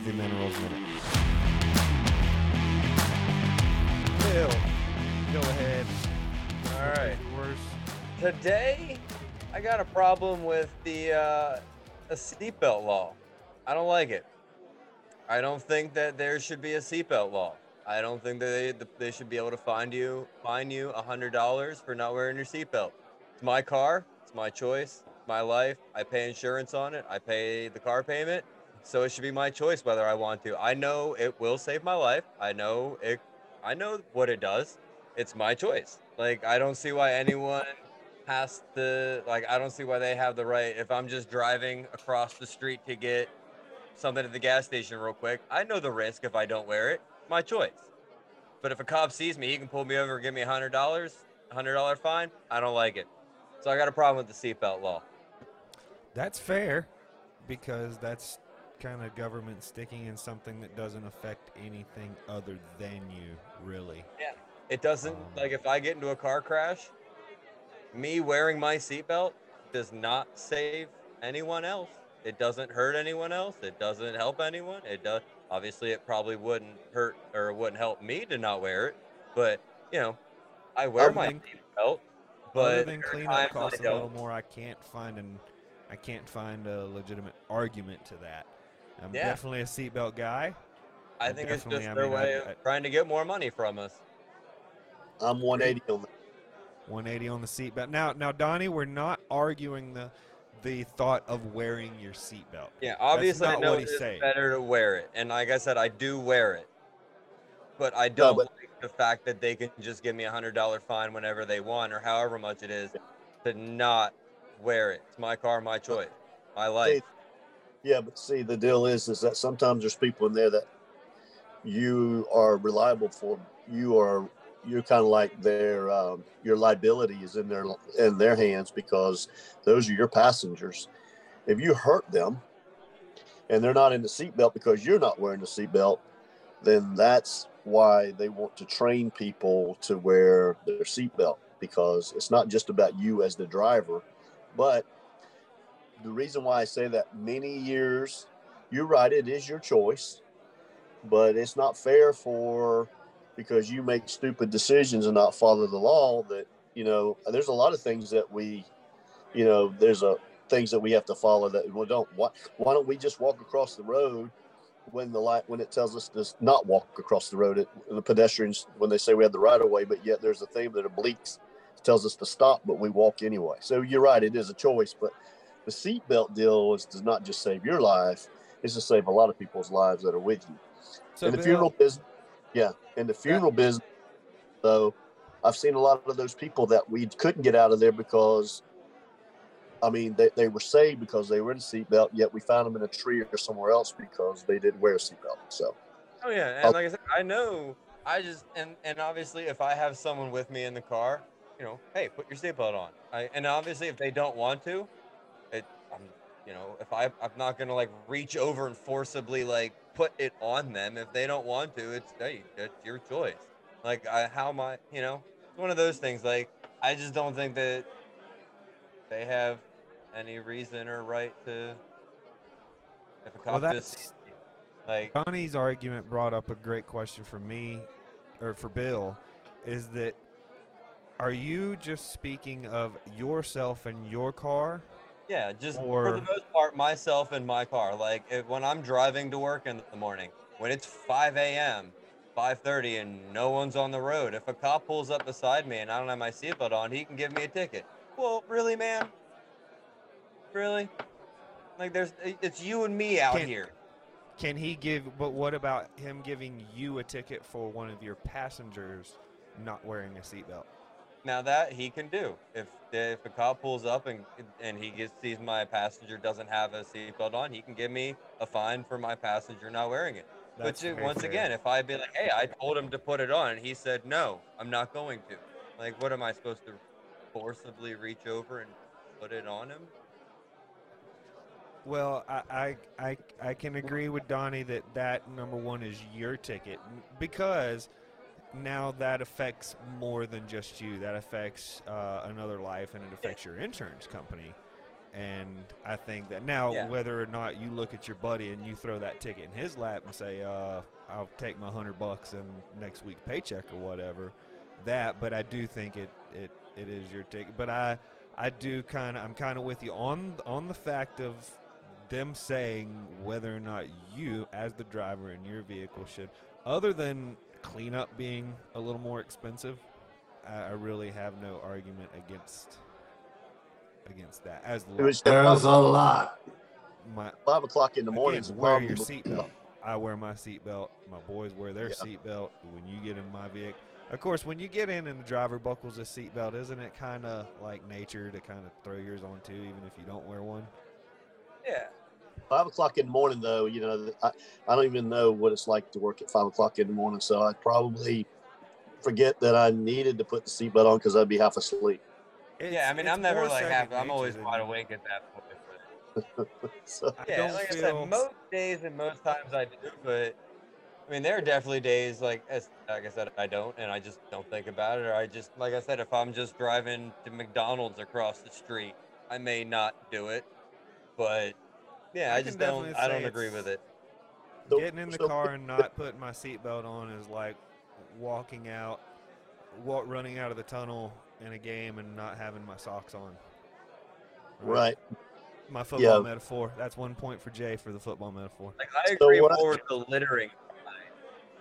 the Minerals Minute. Bill, go ahead. All right. Yours. Today, I got a problem with the uh, the seatbelt law. I don't like it. I don't think that there should be a seatbelt law. I don't think that they, that they should be able to find you fine you a hundred dollars for not wearing your seatbelt. It's my car. It's my choice. My life. I pay insurance on it. I pay the car payment. So it should be my choice whether I want to. I know it will save my life. I know it. I know what it does. It's my choice. Like I don't see why anyone has to. Like I don't see why they have the right. If I'm just driving across the street to get something at the gas station real quick, I know the risk if I don't wear it. My choice. But if a cop sees me, he can pull me over and give me a hundred dollars, hundred dollar fine. I don't like it. So I got a problem with the seatbelt law. That's fair because that's kind of government sticking in something that doesn't affect anything other than you, really. Yeah. It doesn't Um, like if I get into a car crash, me wearing my seatbelt does not save anyone else. It doesn't hurt anyone else. It doesn't help anyone. It does obviously it probably wouldn't hurt or wouldn't help me to not wear it. But you know, I wear Other my seatbelt. But Other than there are cleanup costs a little more, I can't find an, I can't find a legitimate argument to that. I'm Yeah. definitely a seatbelt guy. I think it's definitely, just I their mean, I- way of I- trying to get more money from us. I'm 180 on that. 180 on the seatbelt. Now, now, Donnie, we're not arguing the, the thought of wearing your seatbelt. Yeah, obviously I know what it's saying. better to wear it, and like I said, I do wear it, but I don't but- like the fact that they can just give me a hundred dollar fine whenever they want, or however much it is, to not wear it. It's my car, my choice, my life. Yeah, but see, the deal is, is that sometimes there's people in there that you are reliable for. You are, you're kind of like their, um, your liability is in their in their hands because those are your passengers. If you hurt them, and they're not in the seatbelt because you're not wearing the seatbelt, then that's why they want to train people to wear their seatbelt because it's not just about you as the driver, but the reason why I say that many years, you're right, it is your choice, but it's not fair for because you make stupid decisions and not follow the law that, you know, there's a lot of things that we, you know, there's a things that we have to follow that we don't why, why don't we just walk across the road when the light when it tells us to not walk across the road it, the pedestrians when they say we have the right of way but yet there's a thing that obliques tells us to stop but we walk anyway so you're right it is a choice but the seatbelt deal is does not just save your life; it's to save a lot of people's lives that are with you. So, in the Bill, funeral business, yeah, in the funeral business, though, I've seen a lot of those people that we couldn't get out of there because, I mean, they, they were saved because they were in a seatbelt, yet we found them in a tree or somewhere else because they didn't wear a seatbelt. So, Oh yeah, and I'll- like I said, I know. I just and and obviously, if I have someone with me in the car, you know, hey, put your seatbelt on. I, and obviously, if they don't want to, it, I'm, you know, if I, I'm not gonna like reach over and forcibly like put it on them. If they don't want to, it's hey, it's your choice. Like, I, how am I? You know, it's one of those things. Like, I just don't think that they have any reason or right to. If a Well, cop just like Donnie's argument brought up a great question for me, or for Bill, is that are you just speaking of yourself and your car? Yeah, just for Or- the most part, myself and my car. Like if, when I'm driving to work in the morning, when it's 5 a.m., 5:30, and no one's on the road, if a cop pulls up beside me and I don't have my seatbelt on, he can give me a ticket. Well, really, man? Really? Like there's, it's you and me out Can't- here. Can he give? But what about him giving you a ticket for one of your passengers not wearing a seatbelt? Now that he can do. If if a cop pulls up and and he gets sees my passenger doesn't have a seatbelt on, he can give me a fine for my passenger not wearing it. That's But once fair. again, if I'd be like, hey, I told him to put it on, and he said no, I'm not going to. Like, what am I supposed to forcibly reach over and put it on him? Well, I, I, I, can agree with Donnie that that number one is your ticket because now that affects more than just you. That affects uh, another life and it affects your insurance company. And I think that now, Yeah. whether or not you look at your buddy and you throw that ticket in his lap and say, uh, "I'll take my hundred bucks and next week paycheck or whatever," that. But I do think it, it, it is your ticket. But I, I do kind of, I'm kind of with you on on the fact of them saying whether or not you, as the driver in your vehicle, should, other than cleanup being a little more expensive, I, I really have no argument against against that. As It the was There's a lot. my five o'clock in the morning. again, is wear your seatbelt. I wear my seatbelt. My boys wear their Yeah. seatbelt. When you get in my vehicle, of course, when you get in and the driver buckles his seatbelt, isn't it kind of like nature to kind of throw yours on too, even if you don't wear one? Yeah. Five o'clock in the morning, though, you know, I, I don't even know what it's like to work at five o'clock in the morning. So I'd probably forget that I needed to put the seatbelt on because I'd be half asleep. yeah, I mean, I'm never like half. I'm always wide awake at that point. But So, I yeah, don't like I said, most days and most times I do, but I mean, there are definitely days like as like I said, I don't, and I just don't think about it, or I just like I said, if I'm just driving to McDonald's across the street, I may not do it, but yeah, I I, just don't. I don't agree with it. So- Getting in the so- car and not putting my seatbelt on is like walking out, walk, running out of the tunnel in a game and not having my socks on. Right. My football Yeah. metaphor. That's one point for Jay for the football metaphor. Like I So agree what more with the littering.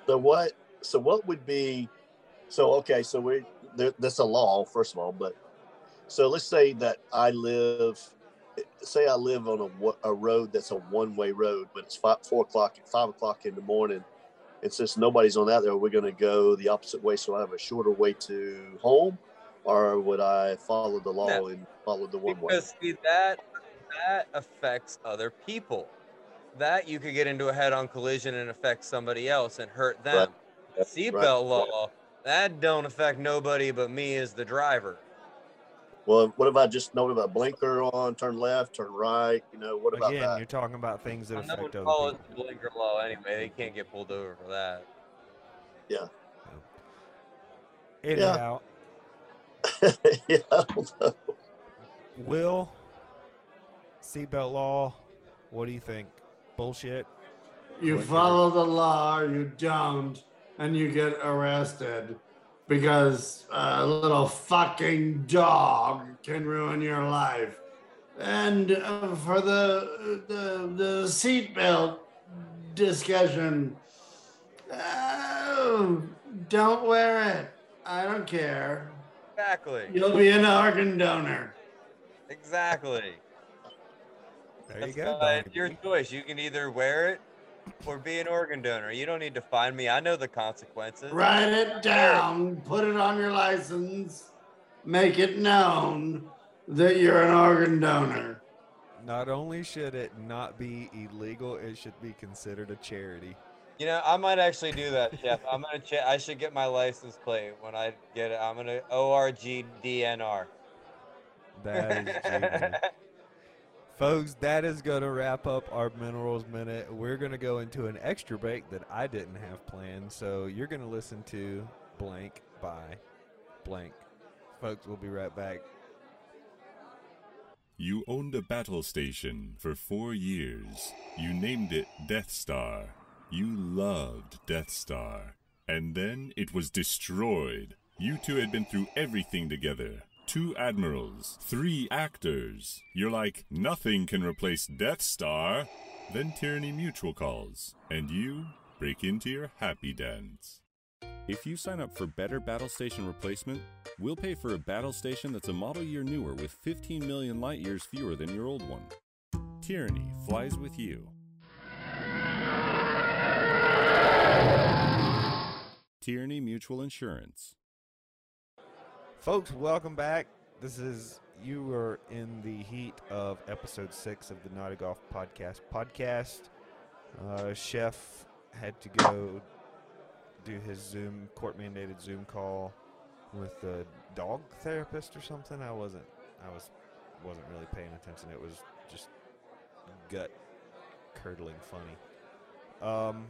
So what? So what would be? So okay. So we there, that's a law, first of all. But so let's say that I live. Say I live on a, a road that's a one-way road, but it's five, four o'clock, five o'clock in the morning, and since nobody's on that there, we're going to go the opposite way. So I have a shorter way to home, or would I follow the law No. and follow the one way? Because that that affects other people. That you could get into a head-on collision and affect somebody else and hurt them. Right. Seatbelt law that don't affect nobody but me as the driver. Well, what if I just know about blinker on, turn left, turn right? You know, what about Again, that? you're talking about things that Well, no one affect other follows people. the blinker law anyway. They can't get pulled over for that. Anyhow, yeah, I don't know. Will, seatbelt law, what do you think? Bullshit? You Like follow the law, you don't, and you get arrested because a little fucking dog can ruin your life. And uh, for the the the seatbelt discussion, oh, don't wear it. I don't care. Exactly. You'll be an organ donor. Exactly. There you go. why it's your choice. You can either wear it or be an organ donor. You don't need to find me. I know the consequences. Write it down, put it on your license, make it known that you're an organ donor. Not only should it not be illegal, it should be considered a charity. You know, I might actually do that, Chef. I'm gonna check. I should get my license plate when I get it. I'm gonna ORGDNR. That is genius. Folks, that is going to wrap up our Minerals Minute. We're going to go into an extra break that I didn't have planned. So you're going to listen to Blank by Blank. Folks, we'll be right back. You owned a battle station for four years. You named it Death Star. You loved Death Star. And then it was destroyed. You two had been through everything together. Two admirals, three actors. You're like, nothing can replace Death Star. Then Tyranny Mutual calls, and you break into your happy dance. If you sign up for Better Battle Station Replacement, we'll pay for a battle station that's a model year newer with 15 million light years fewer than your old one. Tyranny flies with you. Tyranny Mutual Insurance. Folks, welcome back. This is you were in the heat of episode six of the Naughty Golf Podcast. Podcast. Uh, Chef had to go do his Zoom court mandated Zoom call with a dog therapist or something. I wasn't I was wasn't really paying attention. It was just gut curdling funny. Um,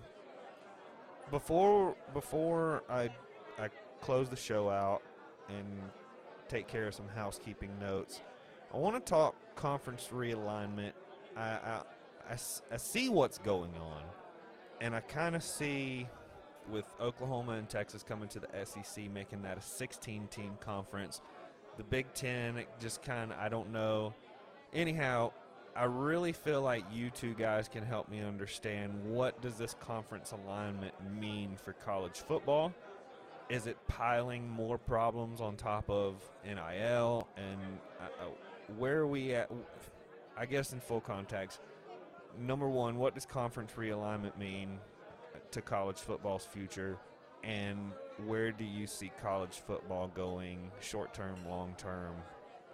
before before I I close the show out and take care of some housekeeping notes, I want to talk conference realignment. I I see what's going on, and I kind of see with Oklahoma and Texas coming to the SEC, making that a 16 team conference. The Big Ten, just kind of, I don't know. Anyhow, I really feel like you two guys can help me understand what does this conference alignment mean for college football? Is it piling more problems on top of NIL? And uh, uh, where are we at? I guess in full context, number one, what does conference realignment mean to college football's future? And where do you see college football going, short term, long term?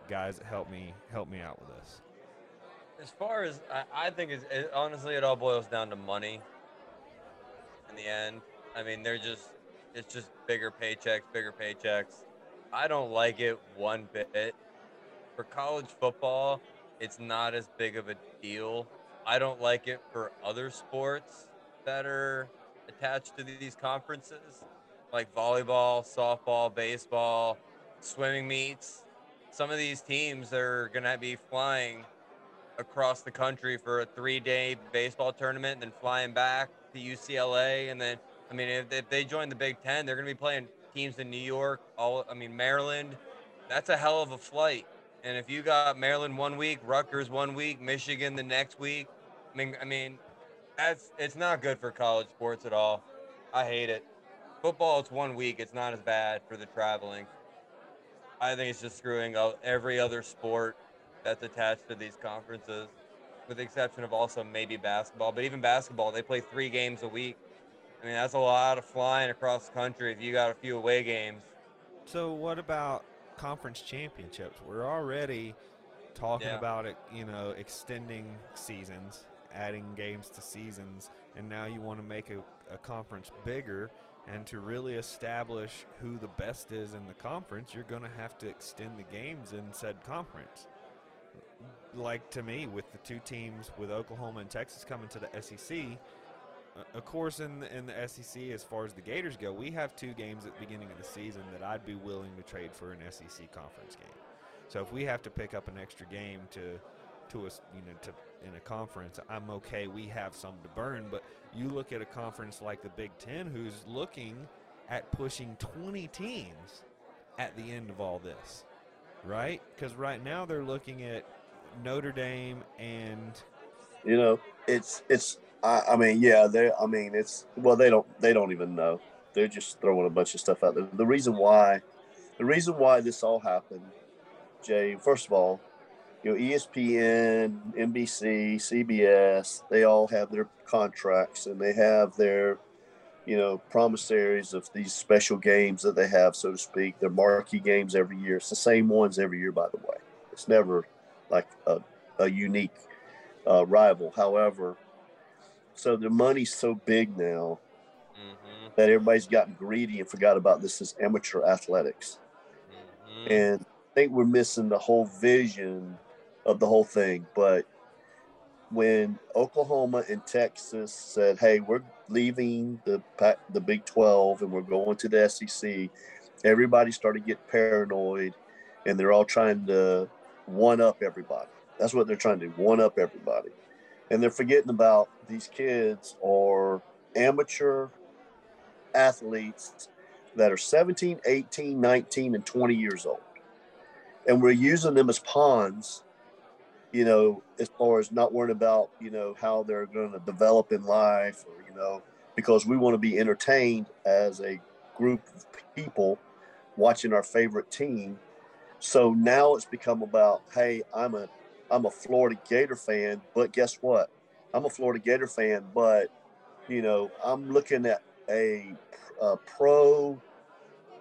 Guys, help me help me out with this. As far as I, I think, it, honestly, it all boils down to money. In the end, I mean, they're just it's just bigger paychecks, bigger paychecks. I don't like it one bit. For college football, it's not as big of a deal. I don't like it for other sports that are attached to these conferences, like volleyball, softball, baseball, swimming meets. Some of these teams are going to be flying across the country for a three day baseball tournament, then flying back to UCLA. And then, I mean, if, if they join the Big Ten, they're going to be playing teams in New York, all, I mean, Maryland. That's a hell of a flight. And if you got Maryland one week, Rutgers one week, Michigan the next week, I mean, I mean, that's it's not good for college sports at all. I hate it. Football, it's one week. It's not as bad for the traveling. I think it's just screwing up every other sport that's attached to these conferences, with the exception of also maybe basketball. But even basketball, they play three games a week. I mean, that's a lot of flying across the country if you got a few away games. So what about conference championships? We're already talking Yeah. about it, you know, extending seasons, adding games to seasons, and now you want to make a, a conference bigger. And to really establish who the best is in the conference, you're going to have to extend the games in said conference. Like to me, with the two teams, with Oklahoma and Texas coming to the SEC, of course, in the, in the SEC, as far as the Gators go, we have two games at the beginning of the season that I'd be willing to trade for an SEC conference game. So if we have to pick up an extra game to to us, you know, to in a conference, I'm okay. We have some to burn, but you look at a conference like the Big Ten, who's looking at pushing 20 teams at the end of all this, right? Because right now they're looking at Notre Dame and You know, it's it's. I, I mean, yeah, they. I mean, it's well, they don't they don't even know. They're just throwing a bunch of stuff out there. The reason why, the reason why this all happened, Jay. First of all, you know, ESPN, NBC, CBS, they all have their contracts and they have their, you know, promissaries of these special games that they have, so to speak. Their marquee games every year. It's the same ones every year, by the way. It's never like a, a unique uh, rival. However, so the money's so big now Mm-hmm. that everybody's gotten greedy and forgot about this is amateur athletics. Mm-hmm. And I think we're missing the whole vision of the whole thing. But when Oklahoma and Texas said, "Hey, we're leaving the the Big 12 and we're going to the SEC," everybody started getting paranoid, and they're all trying to one up everybody. That's what they're trying to do, one up everybody, and they're forgetting about these kids are amateur athletes that are 17, 18, 19, and 20 years old. And we're using them as pawns, you know, as far as not worrying about, you know, how they're going to develop in life or, you know, because we want to be entertained as a group of people watching our favorite team. So now it's become about, hey, I'm a I'm a Florida Gator fan, but guess what? I'm a Florida Gator fan, but you know, I'm looking at a, a pro.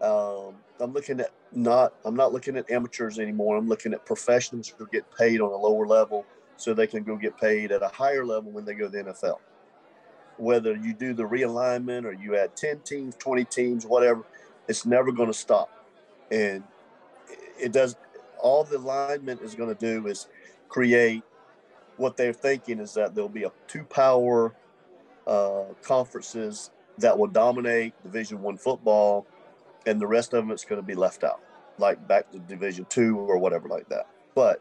Um, I'm looking at not. I'm not looking at amateurs anymore. I'm looking at professionals who get paid on a lower level, so they can go get paid at a higher level when they go to the NFL. whether you do the realignment or you add 10 teams, 20 teams, whatever, it's never going to stop. And it does, all the alignment is going to do is create what they're thinking is that there'll be a two power uh, conferences that will dominate Division One football, and the rest of it's going to be left out, like back to Division Two or whatever like that. But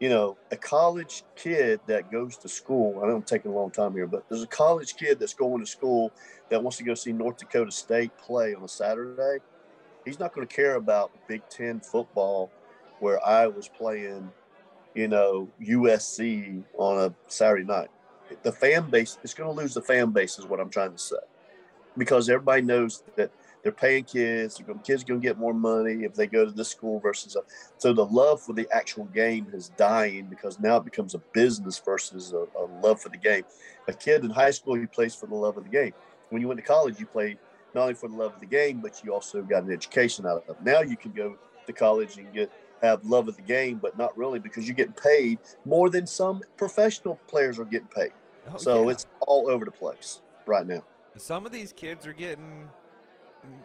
you know, a college kid that goes to school, I know I'm taking a long time here, but there's a college kid that's going to school that wants to go see North Dakota State play on a Saturday. He's not going to care about Big Ten football where I was playing, you know, USC on a Saturday night. The fan base, it's going to lose the fan base, is what I'm trying to say. Because everybody knows that they're paying kids. Going, kids going to get more money if they go to this school versus a, so the love for the actual game is dying because now it becomes a business versus a, a love for the game. A kid in high school, he plays for the love of the game. When you went to college, you played not only for the love of the game, but you also got an education out of it. Now you can go to college and get have love of the game, but not really because you're getting paid more than some professional players are getting paid. Oh, so yeah. it's all over the place right now. some of these kids are getting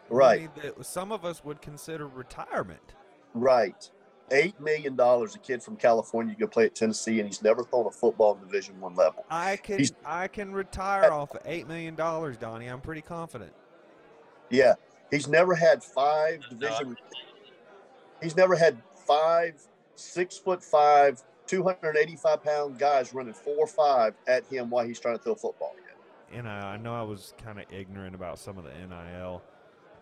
Right. money that some of us would consider retirement. Right. Eight million dollars a kid from California go play at Tennessee and he's never thrown a football in division one level. I can He's- I can retire off of eight million dollars, Donnie. I'm pretty confident. Yeah. He's never had five division he's never had five six foot five, two hundred and eighty five pound guys running four five at him while he's trying to throw football. And I, I know I was kind of ignorant about some of the NIL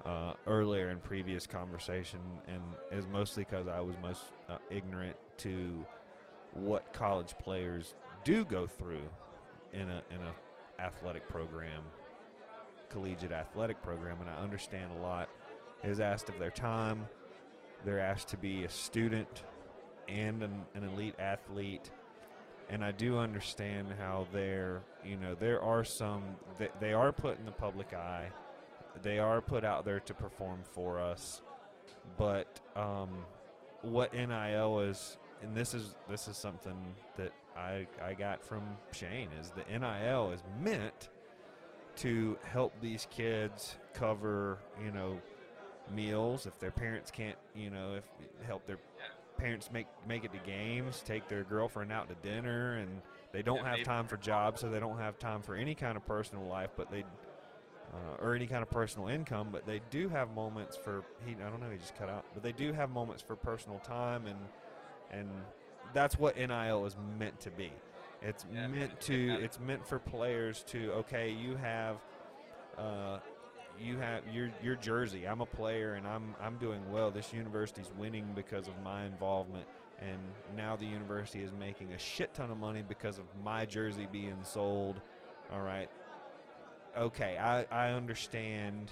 uh, earlier in previous conversation, and is mostly because I was most uh, ignorant to what college players do go through in a in a athletic program, collegiate athletic program, and I understand a lot is asked of their time. They're asked to be a student and an, an elite athlete. And I do understand how they're, you know, there are some they, they are put in the public eye, they are put out there to perform for us, but um, what NIL is, and this is this is something that I I got from Shane is the NIL is meant to help these kids cover, you know, meals if their parents can't, you know, if help their parents make make it to games, take their girlfriend out to dinner, and they don't have time for jobs, so they don't have time for any kind of personal life, but they uh, or any kind of personal income, but they do have moments for he. I don't know, he just cut out, but they do have moments for personal time, and and that's what NIL is meant to be. It's Yeah, meant to. It's meant for players to. Okay, you have. Uh, you have your your jersey. I'm a player and I'm I'm doing well. This university's winning because of my involvement, and now the university is making a shit ton of money because of my jersey being sold. All right. Okay, I I understand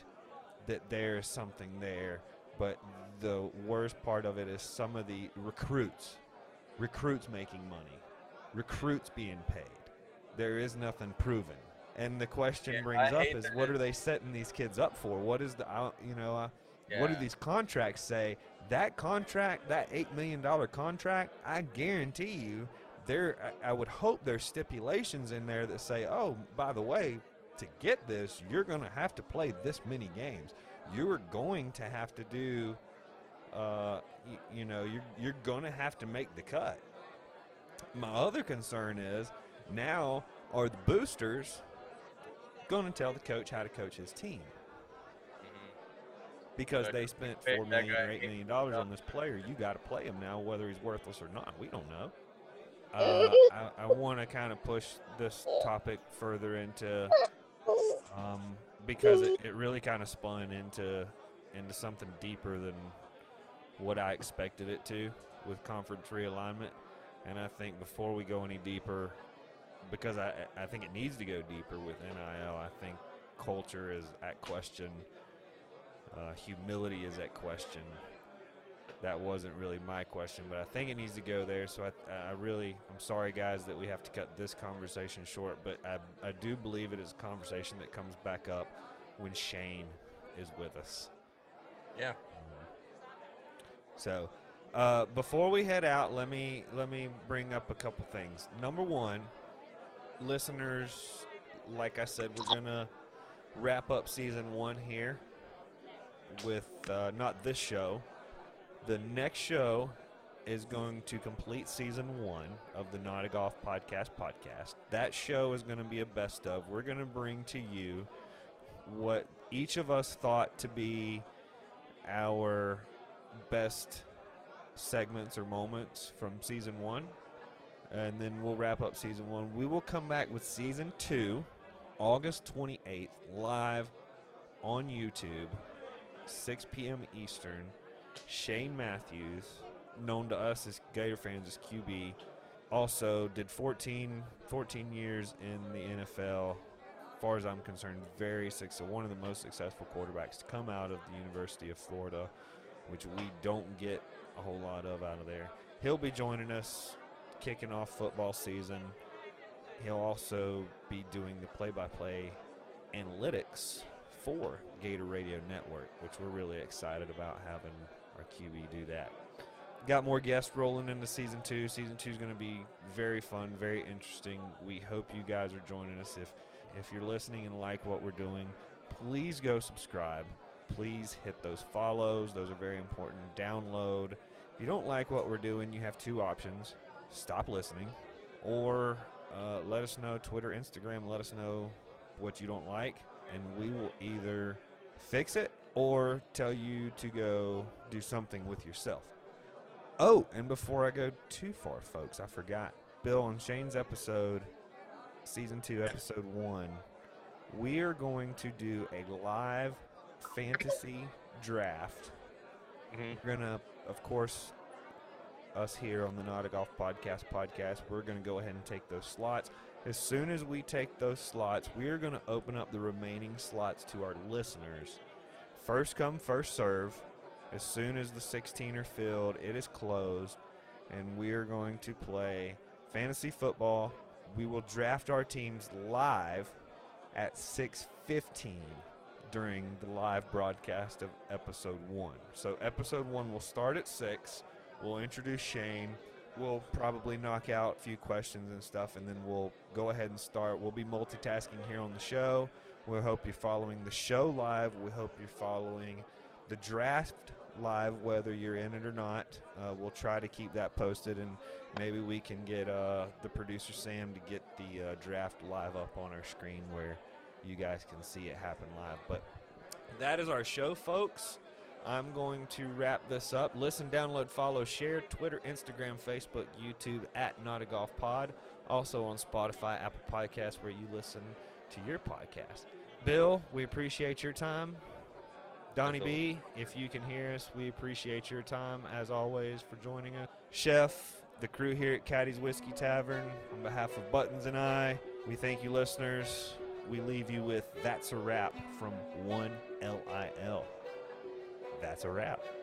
that there's something there, but the worst part of it is some of the recruits, recruits making money, recruits being paid. There is nothing proven. And the question Yeah, brings I up is that what are they setting these kids up for? What is the you know uh, what do these contracts say? That contract, that eight million dollar contract, I guarantee you, there. I, would hope there's stipulations in there that say, oh, by the way, to get this, you're going to have to play this many games. You are going to have to do, uh, y- you know, you're you're going to have to make the cut. My other concern is now are the boosters going to tell the coach how to coach his team because they spent Pay four that million guy or eight eight million dollars on this player. You got to play him now, whether he's worthless or not. We don't know. Uh, I, I want to kind of push this topic further into um, because it, it really kind of spun into into something deeper than what I expected it to with conference realignment. And I think before we go any deeper, because I I think it needs to go deeper with NIL. I think culture is at question. Uh, humility is at question. That wasn't really my question, but I think it needs to go there. So I, I really, I'm sorry, guys, that we have to cut this conversation short, but I, I do believe it is a conversation that comes back up when Shane is with us. Yeah. So, uh, before we head out, let me let me bring up a couple things. Number one, listeners, like I said, we're gonna wrap up season one here with uh, not this show. The next show is going to complete season one of the Not a Golf Podcast podcast. That show is going to be a best of. We're going to bring to you what each of us thought to be our best segments or moments from season one. And then we'll wrap up season one. We will come back with season two, August 28th, live on YouTube, 6 p.m. Eastern. Shane Matthews, known to us as Gator fans as QB, also did 14, 14 years in the NFL. As far as I'm concerned, very successful. One of the most successful quarterbacks to come out of the University of Florida, which we don't get a whole lot of out of there. He'll be joining us, kicking off football season. He'll also be doing the play-by-play analytics for Gator Radio Network, which we're really excited about having our QB do that. Got more guests rolling into season two. Season two is going to be very fun, very interesting. We hope you guys are joining us. If if you're listening and like what we're doing, please go subscribe. Please hit those follows; those are very important. Download. If you don't like what we're doing, you have two options: stop listening, or uh, let us know. Twitter, Instagram. Let us know what you don't like, and we will either fix it or tell you to go do something with yourself. Oh, and before I go too far, folks, I forgot. Bill and Shane's episode, season two, episode one, we are going to do a live fantasy draft. Mhm. We're gonna, of course, us here on the Not a Golf Podcast podcast, we're gonna go ahead and take those slots. As soon as we take those slots, we are gonna open up the remaining slots to our listeners. First come, first serve. As soon as the 16 are filled, it is closed, and we are going to play fantasy football. We will draft our teams live at 6:15 during the live broadcast of episode 1. So episode 1 will start at 6. We'll introduce Shane. We'll probably knock out a few questions and stuff and then we'll go ahead and start. We'll be multitasking here on the show. We hope you're following the show live. We hope you're following the draft live, whether you're in it or not. Uh, we'll try to keep that posted, and maybe we can get uh, the producer Sam to get the uh, draft live up on our screen where you guys can see it happen live. But that is our show, folks. I'm going to wrap this up. Listen, download, follow, share Twitter, Instagram, Facebook, YouTube at Not a Golf Pod. Also on Spotify, Apple Podcasts, where you listen to your podcast. Bill, we appreciate your time. Donnie B, if you can hear us, we appreciate your time as always for joining us. Chef, the crew here at Caddy's Whiskey Tavern, on behalf of Buttons and I, we thank you, listeners. We leave you with That's a Wrap from One L.I.L. That's a wrap.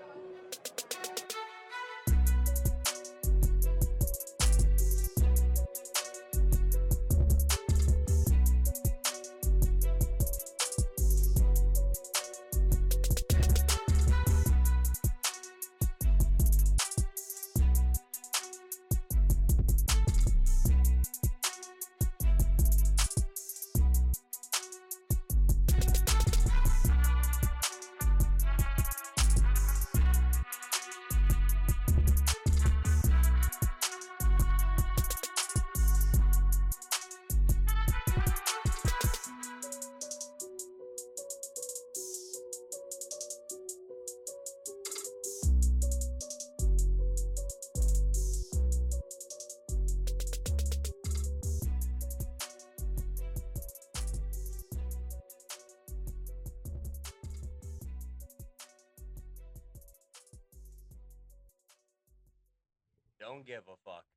Don't give a fuck.